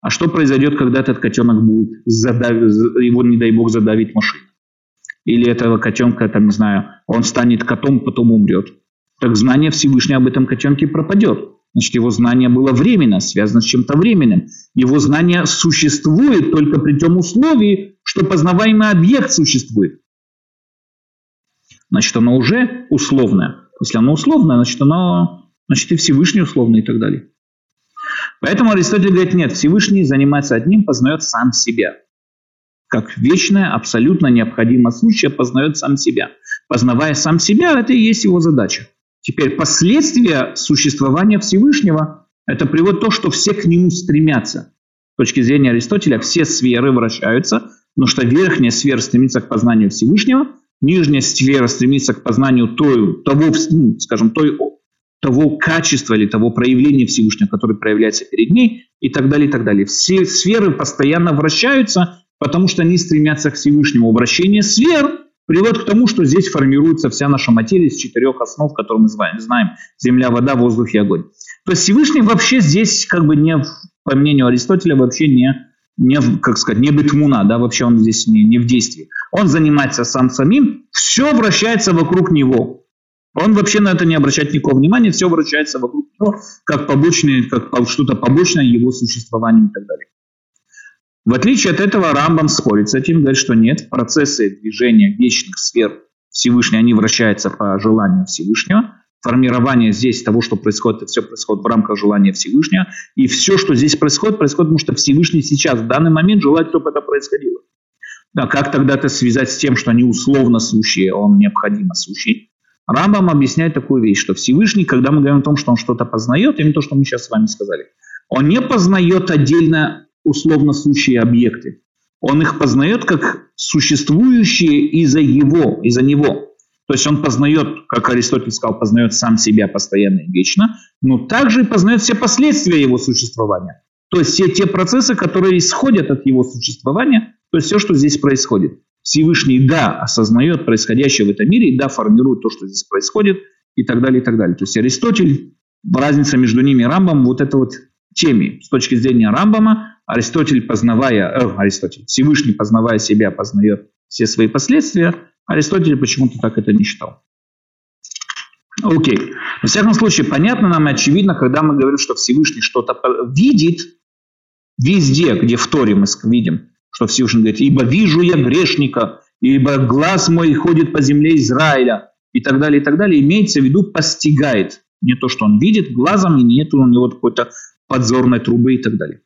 Speaker 1: А что произойдет, когда этот котенок будет задавить, его, не дай бог, задавить машина? Или этого котенка, там, не знаю, он станет котом, потом умрет. Так знание Всевышнего об этом котенке пропадет. Значит, его знание было временно, связано с чем-то временным. Его знание существует только при том условии, что познаваемый объект существует. Значит, оно уже условное. Если оно условное, значит, оно, значит и Всевышний условный и так далее. Поэтому Аристотель говорит, нет, Всевышний занимается одним, познает сам себя. Как вечное, абсолютно необходимое случай познает сам себя. Познавая сам себя, это и есть его задача. Теперь последствия существования Всевышнего – это приводит то, что все к нему стремятся. точки зрения Аристотеля все сферы вращаются, потому что верхняя сфера стремится к познанию Всевышнего, нижняя сфера стремится к познанию той, того, ну, скажем, той, того качества или того проявления Всевышнего, которое проявляется перед ней, и так далее, и так далее. Все сферы постоянно вращаются, потому что они стремятся к Всевышнему. Обращение сфер приводит к тому, что здесь формируется вся наша материя из четырех основ, которые мы знаем. Земля, вода, воздух и огонь. То есть Всевышний вообще здесь, как бы не, по мнению Аристотеля, вообще не, не как сказать, не бытмуна, да, вообще он здесь не, не в действии. Он занимается сам самим, все вращается вокруг него. Он вообще на это не обращает никакого внимания, все вращается вокруг него, как побочное, как что-то побочное его существованию и так далее. В отличие от этого Рамбам спорит с этим, говорит, что нет, процессы движения вечных сфер Всевышнего, они вращаются по желанию Всевышнего. Формирование здесь того, что происходит, это все происходит в рамках желания Всевышнего. И все, что здесь происходит, происходит, потому что Всевышний сейчас, в данный момент, желает, чтобы это происходило. Да, как тогда это связать с тем, что они условно сущие, а он необходимо сущий? Рамбам объясняет такую вещь, что Всевышний, когда мы говорим о том, что он что-то познает, именно то, что мы сейчас с вами сказали, он не познает отдельно условно сущие объекты. Он их познает как существующие из-за его, из-за него. То есть он познает, как Аристотель сказал, познает сам себя постоянно и вечно, но также и познает все последствия его существования. То есть все те процессы, которые исходят от его существования, то есть все, что здесь происходит. Всевышний, да, осознает происходящее в этом мире, и да, формирует то, что здесь происходит, и так далее, и так далее. То есть Аристотель, разница между ними и Рамбом, вот это вот теме. С точки зрения Рамбама, Аристотель, познавая, э, Аристотель, Всевышний, познавая себя, познает все свои последствия, Аристотель почему-то так это не считал. Окей. Во всяком случае, понятно нам и очевидно, когда мы говорим, что Всевышний что-то видит, везде, где в Торе мы видим, что Всевышний говорит, «Ибо вижу я грешника, ибо глаз мой ходит по земле Израиля», и так далее, и так далее, имеется в виду постигает. Не то, что он видит глазом, и нет у него какой-то подзорной трубы и так далее.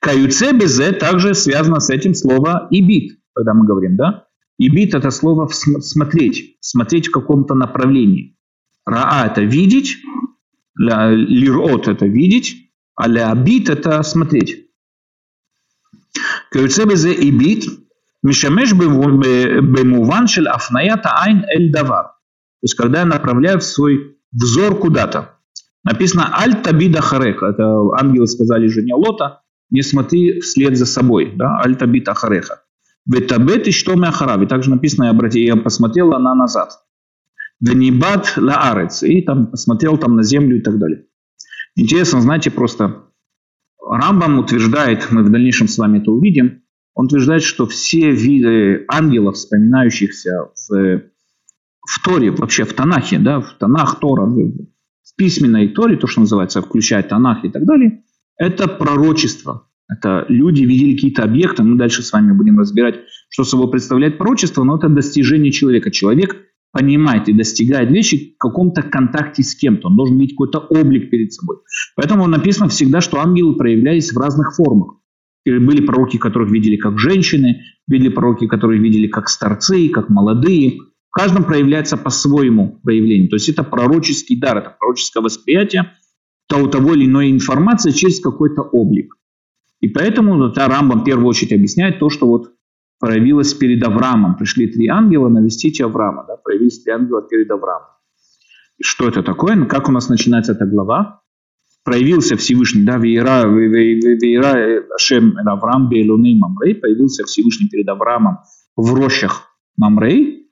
Speaker 1: Каюце безе также связано с этим слово ибит, когда мы говорим, да? Ибит – это слово «смотреть», смотреть в каком-то направлении. Раа – это видеть, лирот – это видеть, а лябит – это смотреть. Каюце безе ибит мишамеш бемуван шель афнаята айн эль давар. То есть, когда я направляю свой взор куда-то. Написано «Аль табида харека». Это ангелы сказали жене Лота не смотри вслед за собой. Да? «Аль табида хареха». «Ветабет и что мяхарав». И также написано «Я, братья, я посмотрела она назад». «Венибат ла арец». И там посмотрел там на землю и так далее. Интересно, знаете, просто Рамбам утверждает, мы в дальнейшем с вами это увидим, он утверждает, что все виды ангелов, вспоминающихся в, в Торе, вообще в Танахе, да, в Танах Тора, в письменной Торе, то, что называется, включая Танах и так далее, это пророчество. Это люди видели какие-то объекты, мы дальше с вами будем разбирать, что собой представляет пророчество, но это достижение человека. Человек понимает и достигает вещи в каком-то контакте с кем-то. Он должен видеть какой-то облик перед собой. Поэтому написано всегда, что ангелы проявлялись в разных формах. Были пророки, которых видели как женщины, были пророки, которые видели как старцы, как молодые, в каждом проявляется по-своему проявление. То есть это пророческий дар, это пророческое восприятие того, того или иной информации через какой-то облик. И поэтому это Рамбам в первую очередь объясняет то, что вот проявилось перед Авраамом. Пришли три ангела навестить Авраама. Да, проявились три ангела перед Авраамом. Что это такое? Ну, как у нас начинается эта глава? Проявился Всевышний, да, Вейра, Вейра Ашем Авраам Бейлуны Мамрей, появился Всевышний перед Авраамом в рощах Мамрей,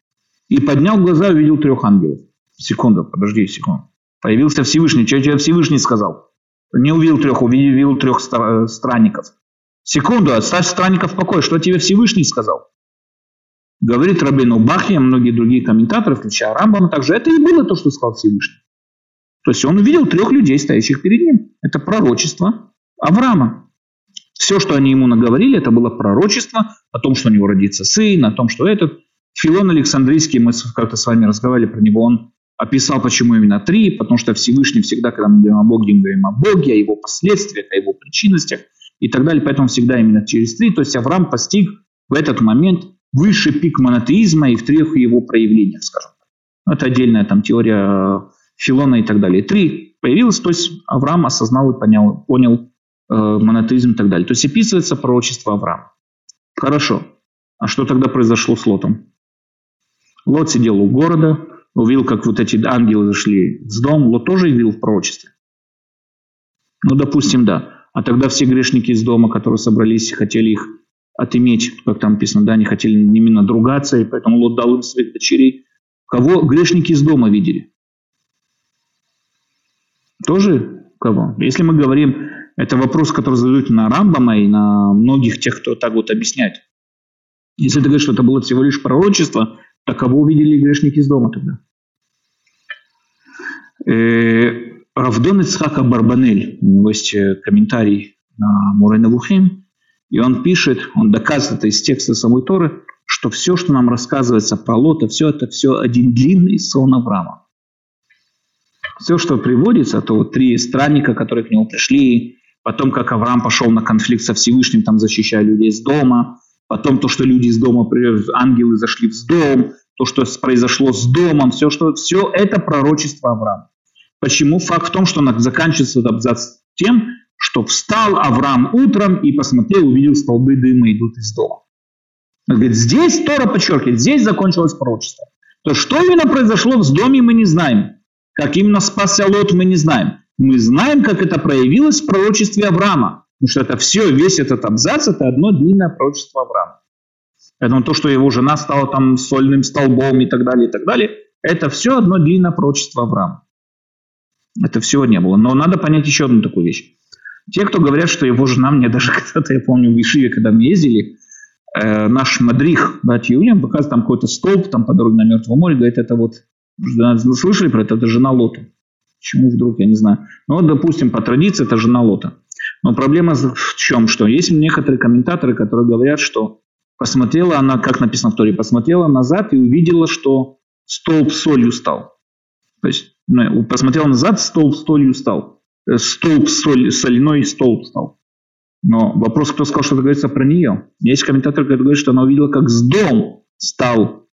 Speaker 1: и поднял глаза и увидел трех ангелов. Секунду, подожди секунду. Появился Всевышний. Что тебе Всевышний сказал? Не увидел трех, увидел трех странников. Секунду, оставь странников в покое. Что тебе Всевышний сказал? Говорит Рабину Бахья, многие другие комментаторы, включая Рамбам, также это и было то, что сказал Всевышний. То есть он увидел трех людей, стоящих перед ним. Это пророчество Авраама. Все, что они ему наговорили, это было пророчество о том, что у него родится сын, о том, что этот. Филон Александрийский, мы как-то с вами разговаривали про него, он описал, почему именно три, потому что Всевышний всегда, когда мы говорим о Боге, мы говорим о Боге, о его последствиях, о его причинностях и так далее, поэтому всегда именно через три. То есть Авраам постиг в этот момент высший пик монотеизма и в трех его проявлениях, скажем так. Это отдельная там теория Филона и так далее. Три появилось, то есть Авраам осознал и понял, понял монотеизм и так далее. То есть описывается пророчество Авраама. Хорошо. А что тогда произошло с Лотом? Лот сидел у города, увидел, как вот эти ангелы зашли в дом. Лот тоже видел в пророчестве? Ну, допустим, да. А тогда все грешники из дома, которые собрались, хотели их отыметь, как там написано, да, они хотели именно другаться, и поэтому Лот дал им своих дочерей. Кого грешники из дома видели? Тоже кого? Если мы говорим, это вопрос, который задают на Рамбама и на многих тех, кто так вот объясняет. Если ты говоришь, что это было всего лишь пророчество, так кого увидели грешники из дома тогда? Э, Равдон Ицхака Барбанель, у него есть э, комментарий на Мурена Вухим, и он пишет, он доказывает из текста самой Торы, что все, что нам рассказывается про Лота, все это все один длинный сон Авраама. Все, что приводится, то вот три странника, которые к нему пришли, потом, как Авраам пошел на конфликт со Всевышним, там защищая людей из дома, потом то, что люди из дома, ангелы зашли в дом, то, что произошло с домом, все, что, все это пророчество Авраама. Почему? Факт в том, что заканчивается этот абзац тем, что встал Авраам утром и посмотрел, увидел столбы дыма идут из дома. Он говорит, здесь Тора подчеркивает, здесь закончилось пророчество. То что именно произошло в доме, мы не знаем. Как именно спасся Лот, мы не знаем. Мы знаем, как это проявилось в пророчестве Авраама. Потому что это все, весь этот абзац, это одно длинное пророчество Авраама. Поэтому то, что его жена стала там сольным столбом и так далее, и так далее, это все одно длинное пророчество Авраама. Это всего не было. Но надо понять еще одну такую вещь. Те, кто говорят, что его жена, мне даже <laughs> когда-то, я помню, в Ишиве, когда мы ездили, э, наш мадрих, братья Юлиан, показывает там какой-то столб там по дороге на Мертвое море, говорит, это вот, слышали про это, это жена Лота. Почему вдруг, я не знаю. Ну вот, допустим, по традиции это жена Лота. Но проблема в чем? Что есть некоторые комментаторы, которые говорят, что посмотрела она, как написано в Торе, посмотрела назад и увидела, что столб солью стал. То есть ну, посмотрел назад, столб солью стал. Э, столб соль, соляной столб стал. Но вопрос, кто сказал, что это говорится про нее. Есть комментатор, который говорит, что она увидела, как с дом стал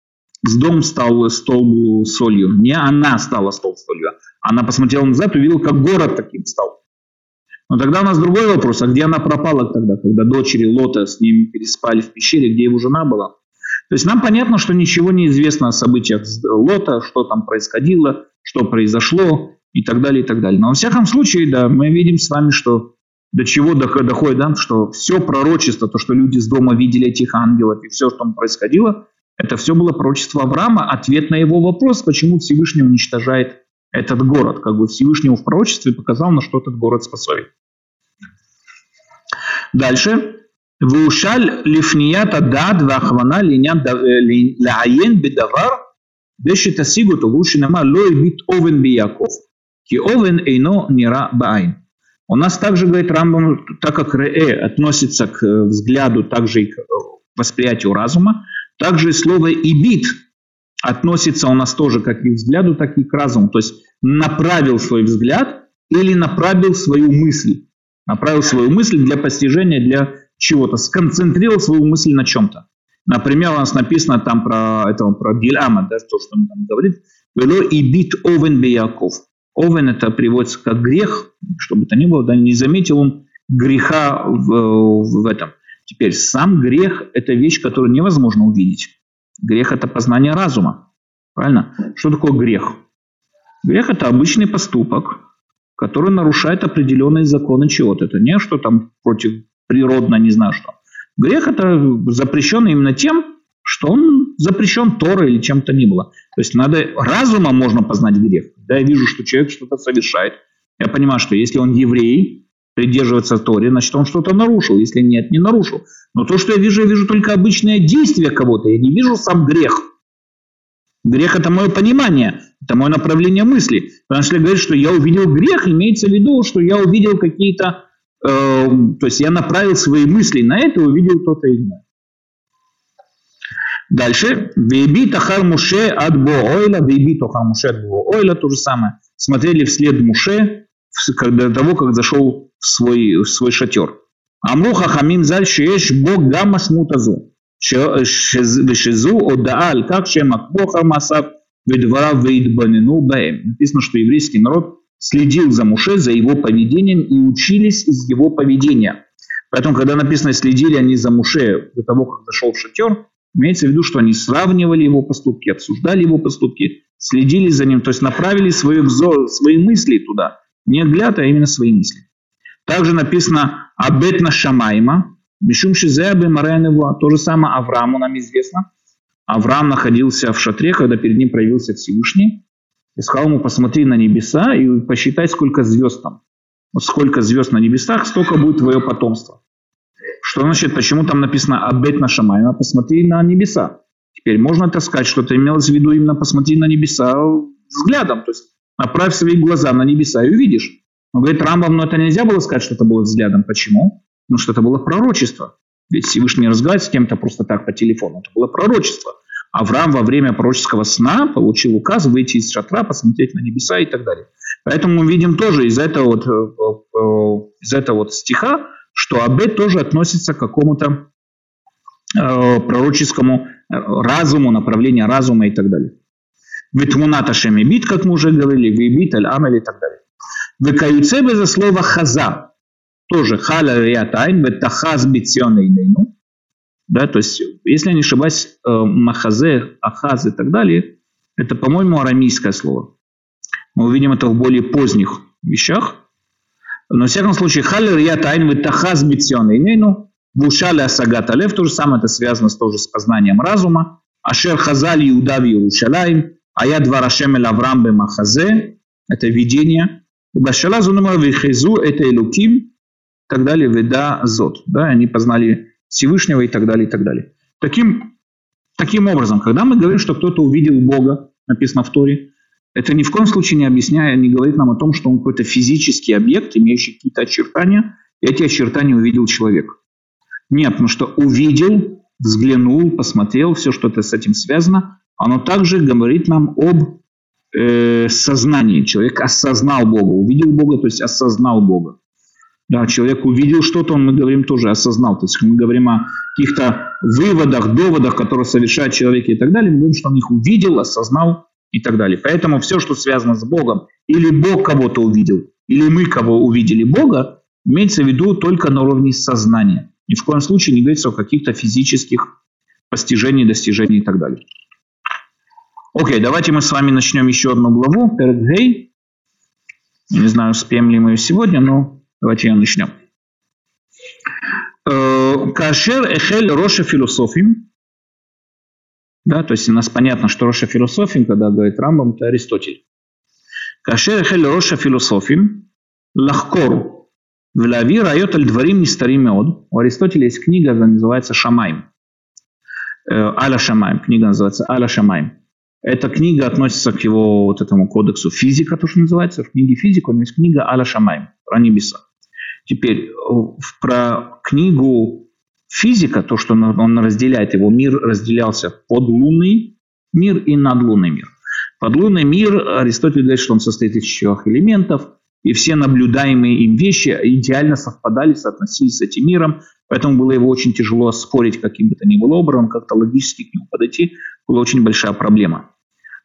Speaker 1: с дом стал столб солью. Не она стала столб солью. Она посмотрела назад и увидела, как город таким стал. Но тогда у нас другой вопрос. А где она пропала тогда, когда дочери Лота с ним переспали в пещере, где его жена была? То есть нам понятно, что ничего не известно о событиях Лота, что там происходило, что произошло и так далее, и так далее. Но во всяком случае, да, мы видим с вами, что до чего доходит, да, что все пророчество, то, что люди с дома видели этих ангелов и все, что там происходило, это все было пророчество Авраама, ответ на его вопрос, почему Всевышний уничтожает этот город. Как бы Всевышнему в пророчестве показал, на что этот город способен. Дальше. Вушаль лифнията дад вахвана линян э, лаен бедавар бешетасигу тугу шинама лой бит овен бияков. Ки овен эйно нира баайн. У нас также, говорит Рамбам, так как реэ относится к э, взгляду, также и к э, восприятию разума, также и слово «ибит» относится у нас тоже как и к взгляду, так и к разуму. То есть направил свой взгляд или направил свою мысль. Направил свою мысль для постижения, для чего-то, сконцентрировал свою мысль на чем-то. Например, у нас написано там про этого про Гильама, да, то, что он там говорит, «Вело и бит овен бияков». Овен это приводится как грех, чтобы это ни было, да, не заметил он греха в, в этом. Теперь сам грех – это вещь, которую невозможно увидеть. Грех – это познание разума. Правильно? Что такое грех? Грех – это обычный поступок, который нарушает определенные законы чего-то. Это не что там против природно, не знаю что. Грех это запрещен именно тем, что он запрещен Торой или чем-то ни было. То есть надо разумом можно познать грех. Когда я вижу, что человек что-то совершает, я понимаю, что если он еврей, придерживается Торе, значит, он что-то нарушил. Если нет, не нарушил. Но то, что я вижу, я вижу только обычное действие кого-то. Я не вижу сам грех. Грех – это мое понимание, это мое направление мысли. Потому что говорит, что я увидел грех, имеется в виду, что я увидел какие-то... Э, то есть я направил свои мысли на это, увидел то-то иное. Дальше. Веби тахар муше от боойла, веби тахар муше от боойла, то же самое. Смотрели вслед муше до того, как зашел в свой, в свой шатер. Амру хахамим заль шееш бог гамма смутазу. Шизу одааль, как шемак бохар масав, Ведварав Вейдбанину Баэм. Написано, что еврейский народ следил за Муше, за его поведением и учились из его поведения. Поэтому, когда написано «следили они за Муше до того, как зашел в шатер», имеется в виду, что они сравнивали его поступки, обсуждали его поступки, следили за ним, то есть направили свой взор, свои мысли туда. Не взгляд, а именно свои мысли. Также написано «Абетна Шамайма», Мишум Шизеабе Маренева, то же самое Аврааму нам известно, Авраам находился в шатре, когда перед ним проявился Всевышний, и сказал ему, посмотри на небеса и посчитай, сколько звезд там. Вот сколько звезд на небесах, столько будет твое потомство. Что значит, почему там написано «Абет на Шамайма», посмотри на небеса. Теперь можно это сказать, что это имелось в виду именно посмотри на небеса взглядом, то есть направь свои глаза на небеса и увидишь. Но говорит Рамбам, но это нельзя было сказать, что это было взглядом. Почему? Потому что это было пророчество. Ведь Всевышний разговаривает с кем-то просто так по телефону. Это было пророчество. Авраам во время пророческого сна получил указ выйти из шатра, посмотреть на небеса и так далее. Поэтому мы видим тоже из этого вот, э, э, из этого вот стиха, что Абет тоже относится к какому-то э, пророческому разуму, направлению разума и так далее. Витмуната шемибит, как мы уже говорили, вибит, аль-амель и так далее. Векаюцебе за слово хаза, тоже халя риатайн, ветахаз битсионейнейну. Да, то есть, если я не ошибаюсь, э, махазе, ахаз и так далее, это, по-моему, арамейское слово. Мы увидим это в более поздних вещах. Но, в всяком случае, халя риатайн, ветахаз битсионейнейну, вушаля асагат алев, то же самое, это связано тоже с познанием разума. Ашер хазаль Иуда в Иерушалаем, аят варашем эль Авраам бемахазе, это видение, Башала зунума вихезу это Элуким, так далее, веда зот. Да, они познали Всевышнего и так далее, и так далее. Таким, таким образом, когда мы говорим, что кто-то увидел Бога, написано в Торе, это ни в коем случае не объясняет, не говорит нам о том, что он какой-то физический объект, имеющий какие-то очертания, и эти очертания увидел человек. Нет, потому что увидел, взглянул, посмотрел, все, что это с этим связано, оно также говорит нам об э, сознании. Человек осознал Бога, увидел Бога, то есть осознал Бога. Да, человек увидел что-то, он, мы говорим, тоже осознал. То есть мы говорим о каких-то выводах, доводах, которые совершает человек и так далее. Мы говорим, что он их увидел, осознал и так далее. Поэтому все, что связано с Богом, или Бог кого-то увидел, или мы кого увидели Бога, имеется в виду только на уровне сознания. Ни в коем случае не говорится о каких-то физических постижениях, достижениях и так далее. Окей, давайте мы с вами начнем еще одну главу, перед Гей. Не знаю, успеем ли мы ее сегодня, но Давайте я начнем. Э, Кашер эхель роша философим. Да, то есть у нас понятно, что роша философим, когда говорит Рамбам, это Аристотель. Кашер эхель роша философим лахкору. Влави райот аль дворим не старим меод. У Аристотеля есть книга, которая называется Шамайм. Э, Аля Шамайм. Книга называется Аля Шамайм. Эта книга относится к его вот этому кодексу физика, то, что называется. В книге физика у него есть книга Аля Шамайм про небеса. Теперь про книгу физика, то, что он разделяет, его мир разделялся под лунный мир и надлунный мир. Подлунный мир, Аристотель говорит, что он состоит из четырех элементов, и все наблюдаемые им вещи идеально совпадали, соотносились с этим миром, поэтому было его очень тяжело спорить каким бы то ни было образом, как-то логически к нему подойти, была очень большая проблема.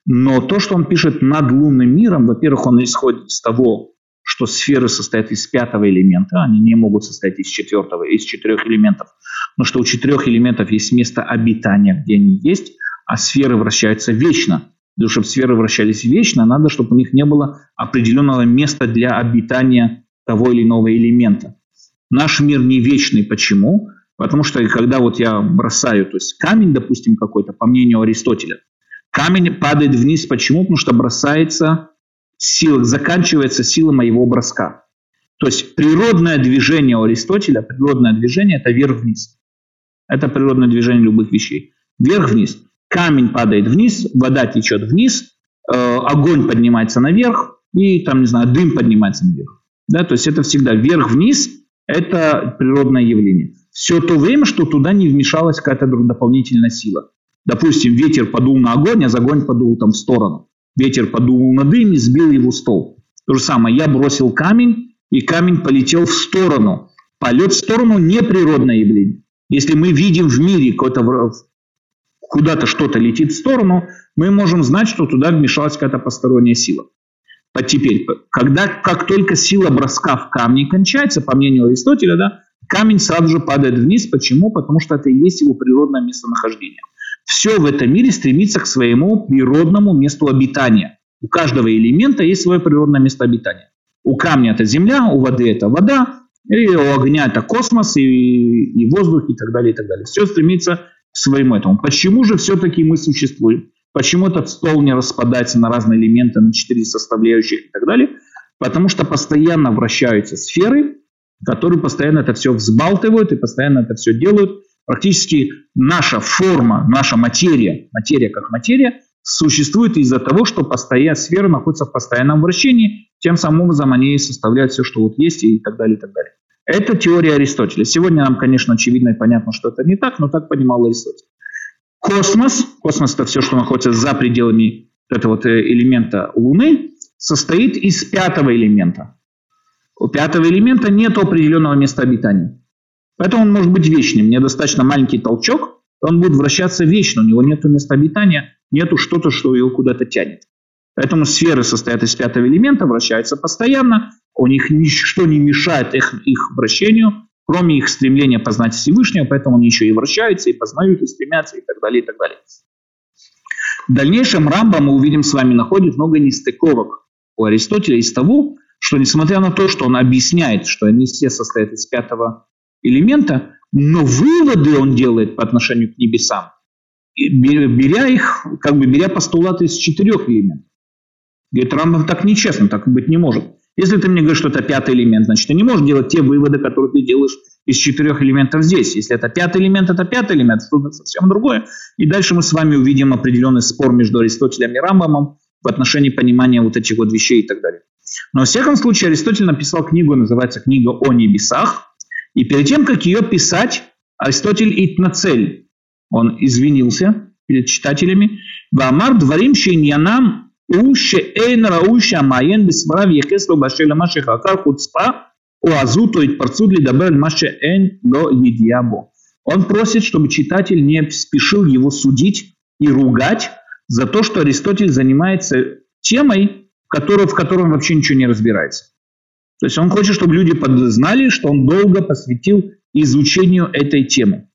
Speaker 1: Но то, что он пишет над лунным миром, во-первых, он исходит из того, что сферы состоят из пятого элемента, они не могут состоять из четвертого, из четырех элементов, но что у четырех элементов есть место обитания, где они есть, а сферы вращаются вечно. Для того, чтобы сферы вращались вечно, надо, чтобы у них не было определенного места для обитания того или иного элемента. Наш мир не вечный. Почему? Потому что когда вот я бросаю, то есть камень, допустим, какой-то, по мнению Аристотеля, камень падает вниз. Почему? Потому что бросается сила, заканчивается сила моего броска. То есть природное движение у Аристотеля, природное движение – это вверх-вниз. Это природное движение любых вещей. Вверх-вниз. Камень падает вниз, вода течет вниз, э, огонь поднимается наверх, и там, не знаю, дым поднимается наверх. Да, то есть это всегда вверх-вниз, это природное явление. Все то время, что туда не вмешалась какая-то дополнительная сила. Допустим, ветер подул на огонь, а огонь подул там в сторону. Ветер подул на дым и сбил его стол. То же самое, я бросил камень, и камень полетел в сторону. Полет в сторону – неприродное явление. Если мы видим в мире куда-то что-то летит в сторону, мы можем знать, что туда вмешалась какая-то посторонняя сила. теперь, когда, как только сила броска в камне кончается, по мнению Аристотеля, да, камень сразу же падает вниз. Почему? Потому что это и есть его природное местонахождение. Все в этом мире стремится к своему природному месту обитания. У каждого элемента есть свое природное место обитания. У камня это земля, у воды это вода, и у огня это космос, и, и воздух, и так далее, и так далее. Все стремится к своему этому. Почему же все-таки мы существуем? Почему этот стол не распадается на разные элементы, на четыре составляющих и так далее? Потому что постоянно вращаются сферы, которые постоянно это все взбалтывают и постоянно это все делают. Практически наша форма, наша материя, материя как материя, существует из-за того, что постоянно, сфера находится в постоянном вращении, тем самым образом они составляют все, что вот есть и так далее, и так далее. Это теория Аристотеля. Сегодня нам, конечно, очевидно и понятно, что это не так, но так понимал Аристотель. Космос, космос это все, что находится за пределами этого вот э, элемента Луны, состоит из пятого элемента. У пятого элемента нет определенного места обитания. Поэтому он может быть вечным. Мне достаточно маленький толчок, он будет вращаться вечно. У него нет места обитания, нету что-то, что его куда-то тянет. Поэтому сферы состоят из пятого элемента, вращаются постоянно, у них ничто не мешает их, их вращению, кроме их стремления познать Всевышнего, поэтому они еще и вращаются, и познают, и стремятся, и так далее, и так далее. В дальнейшем Рамба, мы увидим с вами, находит много нестыковок у Аристотеля из того, что несмотря на то, что он объясняет, что они все состоят из пятого элемента, но выводы он делает по отношению к небесам, беря их, как бы беря постулаты из четырех элементов. Говорит, Рамбам так нечестно, так быть не может. Если ты мне говоришь, что это пятый элемент, значит, ты не можешь делать те выводы, которые ты делаешь из четырех элементов здесь. Если это пятый элемент, это пятый элемент, то это совсем другое. И дальше мы с вами увидим определенный спор между Аристотелем и Рамбамом в отношении понимания вот этих вот вещей и так далее. Но, во всяком случае, Аристотель написал книгу, называется «Книга о небесах». И перед тем, как ее писать, Аристотель идёт на цель. он извинился перед читателями, «Вамар дворим шиньянам у шеэйн рауша маен бисварав ехесло башеля машихакар хуцпа у азутует парцудли дабер машеэйн до едиабо». Он просит, чтобы читатель не спешил его судить и ругать за то, что Аристотель занимается темой, в которой он вообще ничего не разбирается. То есть он хочет, чтобы люди знали, что он долго посвятил изучению этой темы.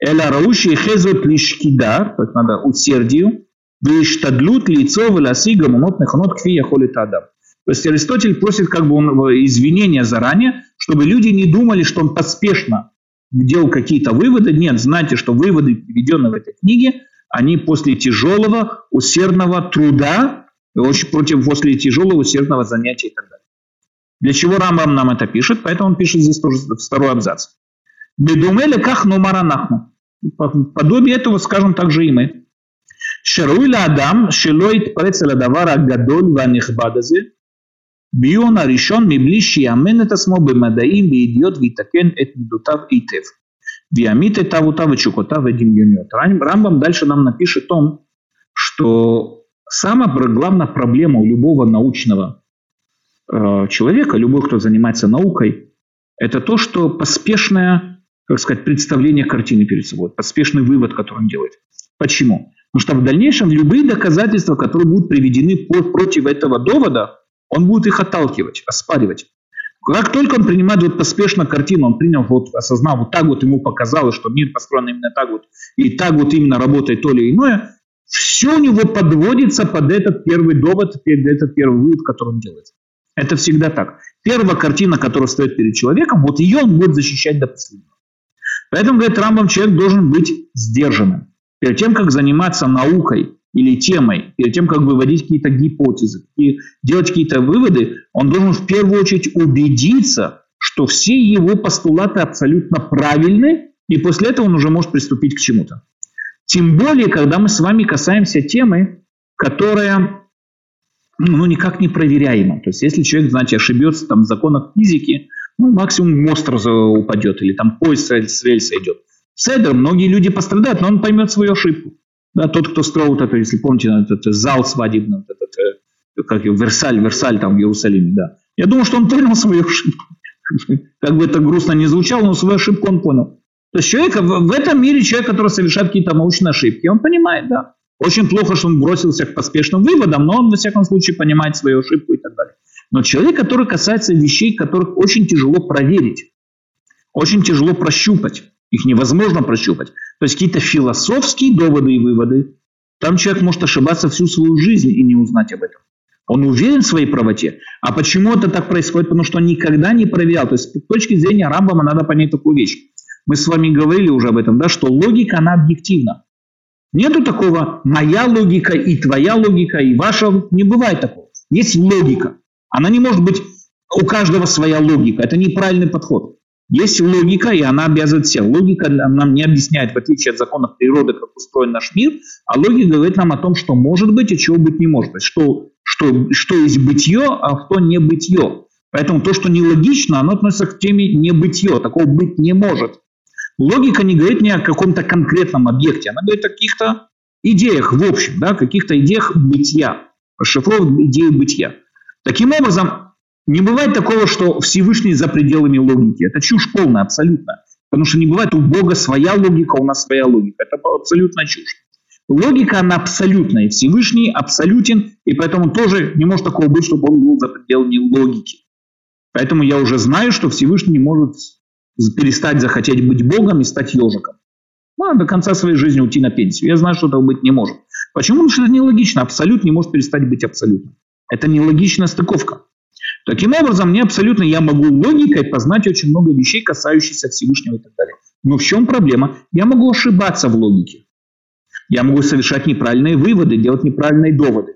Speaker 1: Эля рауши хезот лишкида, то есть надо усердию, Вештадлют лицо веласига мунот неханот кфи яхолит адам. То есть Аристотель просит как бы он, извинения заранее, чтобы люди не думали, что он поспешно делал какие-то выводы. Нет, знайте, что выводы, приведенные в этой книге, они после тяжелого, усердного труда, очень против после тяжелого, усердного занятия и так далее. Для чего Рамбам нам это пишет? Поэтому он пишет здесь тоже второй абзац. Бедумеле как нумаранахну. Подобие этого скажем также и мы. Шаруй адам шилоит прецеля давара гадоль ванихбадазе. Бион аришон миблиши шиямен это смо бемадаим биидиот витакен эт мидутав итев. Виамит это вута вачукота вадим юниот. Рамбам дальше нам напишет о том, что самая главная проблема у любого научного э, человека, любой, кто занимается наукой, это то, что поспешное, как сказать, представление картины перед собой, поспешный вывод, который он делает. Почему? Потому что в дальнейшем любые доказательства, которые будут приведены против этого довода, он будет их отталкивать, оспаривать. Как только он принимает вот поспешно картину, он принял, вот, осознал, вот так вот ему показалось, что мир построен именно так вот, и так вот именно работает то или иное, все у него подводится под этот первый довод, под этот первый вывод, который он делает. Это всегда так. Первая картина, которая стоит перед человеком, вот ее он будет защищать до последнего. Поэтому, говорит Рамбам, человек должен быть сдержанным. Перед тем, как заниматься наукой или темой, перед тем, как выводить какие-то гипотезы и делать какие-то выводы, он должен в первую очередь убедиться, что все его постулаты абсолютно правильны, и после этого он уже может приступить к чему-то. Тем более, когда мы с вами касаемся темы, которая ну, никак не проверяема. То есть, если человек, знаете, ошибется там, в законах физики, ну, максимум мост упадет или там поезд с рельса идет. Седер, многие люди пострадают, но он поймет свою ошибку. Да, тот, кто строил вот это, если помните, этот зал свадебный, вот этот, э, как его, Версаль, Версаль там в Иерусалиме, да. Я думаю, что он понял свою ошибку. <laughs> Как бы это грустно не звучало, но свою ошибку он понял. То есть человек, в этом мире человек, который совершает какие-то научные ошибки, он понимает, да. Очень плохо, что он бросился к поспешным выводам, но он, во всяком случае, понимает свою ошибку и так далее. Но человек, который касается вещей, которых очень тяжело проверить, очень тяжело прощупать, их невозможно прощупать. То есть какие-то философские доводы и выводы, там человек может ошибаться всю свою жизнь и не узнать об этом. Он уверен в своей правоте. А почему это так происходит? Потому что он никогда не проверял. То есть с точки зрения Рамбама надо понять такую вещь. Мы с вами говорили уже об этом, да, что логика, она объективна. Нету такого «моя логика» и «твоя логика» и «ваша». Не бывает такого. Есть логика. Она не может быть у каждого своя логика. Это неправильный подход. Есть логика, и она обязывает всех. Логика нам не объясняет, в отличие от законов природы, как устроен наш мир, а логика говорит нам о том, что может быть и чего быть не может. Что, что, что есть бытие, а что не бытие. Поэтому то, что нелогично, оно относится к теме небытие. Такого быть не может. Логика не говорит ни о каком-то конкретном объекте, она говорит о каких-то идеях в общем, да, каких-то идеях бытия, расшифровывает идеи бытия. Таким образом, не бывает такого, что Всевышний за пределами логики. Это чушь полная, абсолютно. Потому что не бывает у Бога своя логика, у нас своя логика. Это абсолютно чушь. Логика, она абсолютная. Всевышний абсолютен, и поэтому тоже не может такого быть, чтобы он был за пределами логики. Поэтому я уже знаю, что Всевышний не может перестать захотеть быть Богом и стать ежиком. Ну, до конца своей жизни уйти на пенсию. Я знаю, что этого быть не может. Почему? Потому что это нелогично. Абсолют не может перестать быть абсолютным. Это нелогичная стыковка. Таким образом, мне абсолютно я могу логикой познать очень много вещей, касающихся Всевышнего и так далее. Но в чем проблема? Я могу ошибаться в логике. Я могу совершать неправильные выводы, делать неправильные доводы.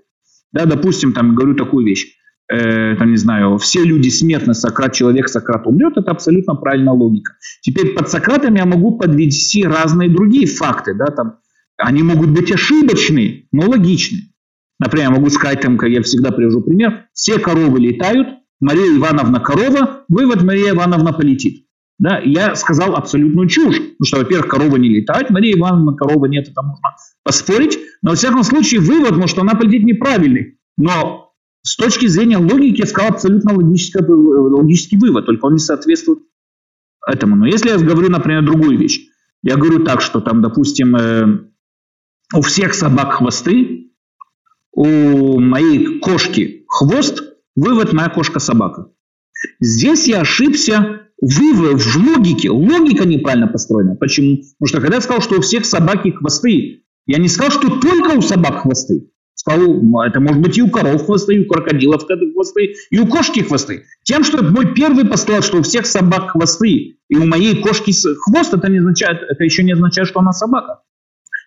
Speaker 1: Да, допустим, там говорю такую вещь э, там, не знаю, все люди смертны, Сократ человек, Сократ умрет, это абсолютно правильная логика. Теперь под Сократом я могу подвести разные другие факты, да, там, они могут быть ошибочны, но логичны. Например, я могу сказать, там, как я всегда привожу пример, все коровы летают, Мария Ивановна корова, вывод Мария Ивановна полетит. Да, я сказал абсолютную чушь, потому что, во-первых, коровы не летают, Мария Ивановна корова нет, это можно поспорить, но, во всяком случае, вывод, может, она полетит неправильный. Но с точки зрения логики я сказал абсолютно логический, логический вывод, только он не соответствует этому. Но если я говорю, например, другую вещь, я говорю так, что там, допустим, э, у всех собак хвосты, у моей кошки хвост, вывод моя кошка собака. Здесь я ошибся в, в логике. Логика неправильно построена. Почему? Потому что когда я сказал, что у всех собаки хвосты, я не сказал, что только у собак хвосты стал, это может быть и у коров хвосты, и у крокодилов хвосты, и у кошки хвосты. Тем, что мой первый постулат, что у всех собак хвосты, и у моей кошки хвост, это, не означает, это еще не означает, что она собака.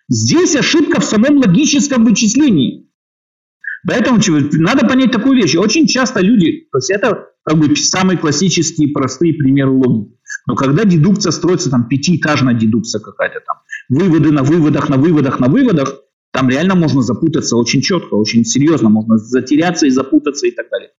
Speaker 1: Здесь ошибка в самом логическом вычислении. Поэтому надо понять такую вещь. Очень часто люди, то есть это как бы самые классические простые примеры логики. Но когда дедукция строится, там пятиэтажная дедукция какая-то там, выводы на выводах, на выводах, на выводах, там реально можно запутаться очень четко, очень серьезно, можно затеряться и запутаться и так далее.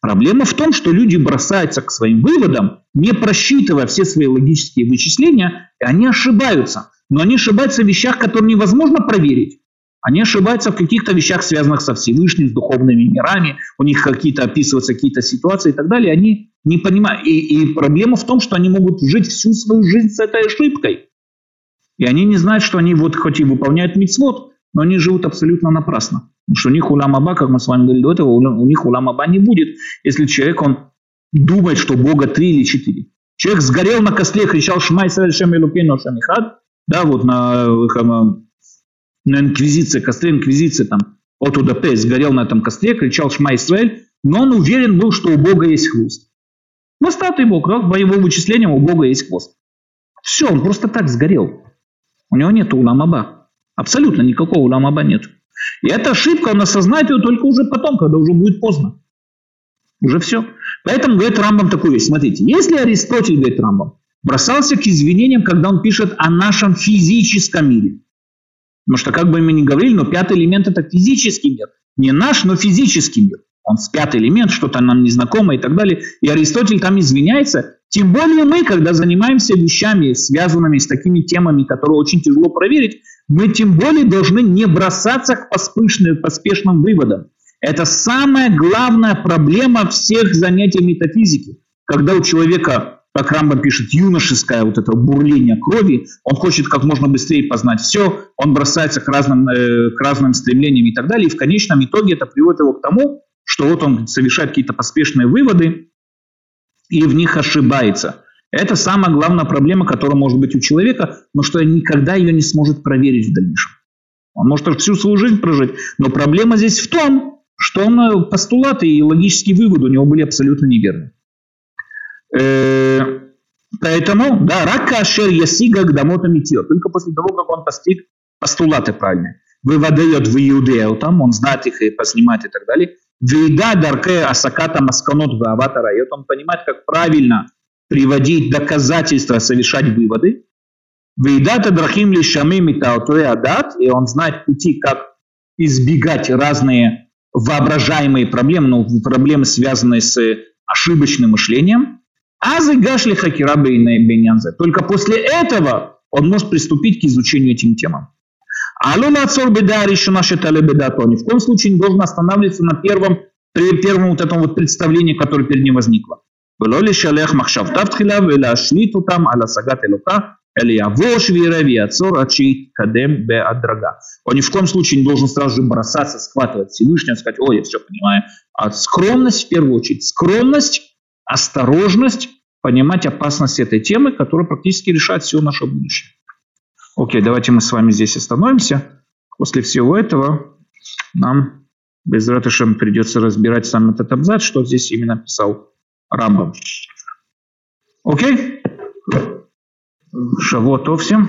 Speaker 1: Проблема в том, что люди бросаются к своим выводам, не просчитывая все свои логические вычисления, и они ошибаются. Но они ошибаются в вещах, которые невозможно проверить. Они ошибаются в каких-то вещах, связанных со Всевышним, с духовными мирами, у них какие-то описываются какие-то ситуации и так далее, они не понимают. И, и проблема в том, что они могут жить всю свою жизнь с этой ошибкой. И они не знают, что они вот хоть и выполняют мицвод, но они живут абсолютно напрасно. Потому что у них улам аба, как мы с вами говорили до этого, у них улам аба не будет, если человек, он думает, что Бога три или четыре. Человек сгорел на костле, кричал «Шмай Шем Элукейну Шамихад», да, вот на, на инквизиции, костре инквизиции, там, от УДП сгорел на этом костре, кричал «Шма Исраэль», но он уверен был, что у Бога есть хвост. Статуе Бог, да, по его вычислениям у Бога есть хвост. Все, он просто так сгорел. У него нет уламаба. Абсолютно никакого ламаба нет. И эта ошибка, он осознает ее только уже потом, когда уже будет поздно. Уже все. Поэтому говорит Рамбам такую вещь. Смотрите, если Аристотель, говорит Рамбам, бросался к извинениям, когда он пишет о нашем физическом мире. Потому что, как бы мы ни говорили, но пятый элемент – это физический мир. Не наш, но физический мир. Он с пятый элемент, что-то нам незнакомое и так далее. И Аристотель там извиняется. Тем более мы, когда занимаемся вещами, связанными с такими темами, которые очень тяжело проверить, мы тем более должны не бросаться к поспешным, поспешным выводам. Это самая главная проблема всех занятий метафизики. Когда у человека как Рамбам пишет, юношеское вот это бурление крови, он хочет как можно быстрее познать все, он бросается к разным, э, к разным стремлениям и так далее, и в конечном итоге это приводит его к тому, что вот он совершает какие-то поспешные выводы и в них ошибается. Это самая главная проблема, которая может быть у человека, но что никогда ее не сможет проверить в дальнейшем. Он может всю свою жизнь прожить, но проблема здесь в том, что он э, постулаты и логические выводы у него были абсолютно неверны. Э, поэтому, да, рака ашер ясига гдамот амитио. Только после того, как он постиг постулаты правильные. Выводает в иудею там, он знает их и поснимает и так далее. Вейда дарке асаката масканот в аватара. И он понимает, как правильно приводить доказательства, совершать выводы. Вейдата драхим лишамим и адат. И он знает пути, как избегать разные воображаемые проблемы, ну, проблемы, связанные с ошибочным мышлением. Азы гашли хакира бейнянзе. Только после этого он может приступить к изучению этим темам. Алуна цор беда решена считали беда то. Ни в коем случае не должен останавливаться на первом, при первом вот этом вот представлении, которое перед ним возникло. ולא לשלח מחשבתיו תחילה ולהשליט אותם על השגת אלוקה, אלא יבוש ויראה ויעצור עד שיתקדם בהדרגה. Он ни в коем случае не должен сразу же бросаться, схватывать Всевышнего, сказать, ой, я все понимаю. А скромность в первую очередь. Скромность осторожность, понимать опасность этой темы, которая практически решает все наше будущее. Окей, давайте мы с вами здесь остановимся. После всего этого нам без ратышем придется разбирать сам этот абзац, что здесь именно писал Рамбам. Окей? Шавуатов всем.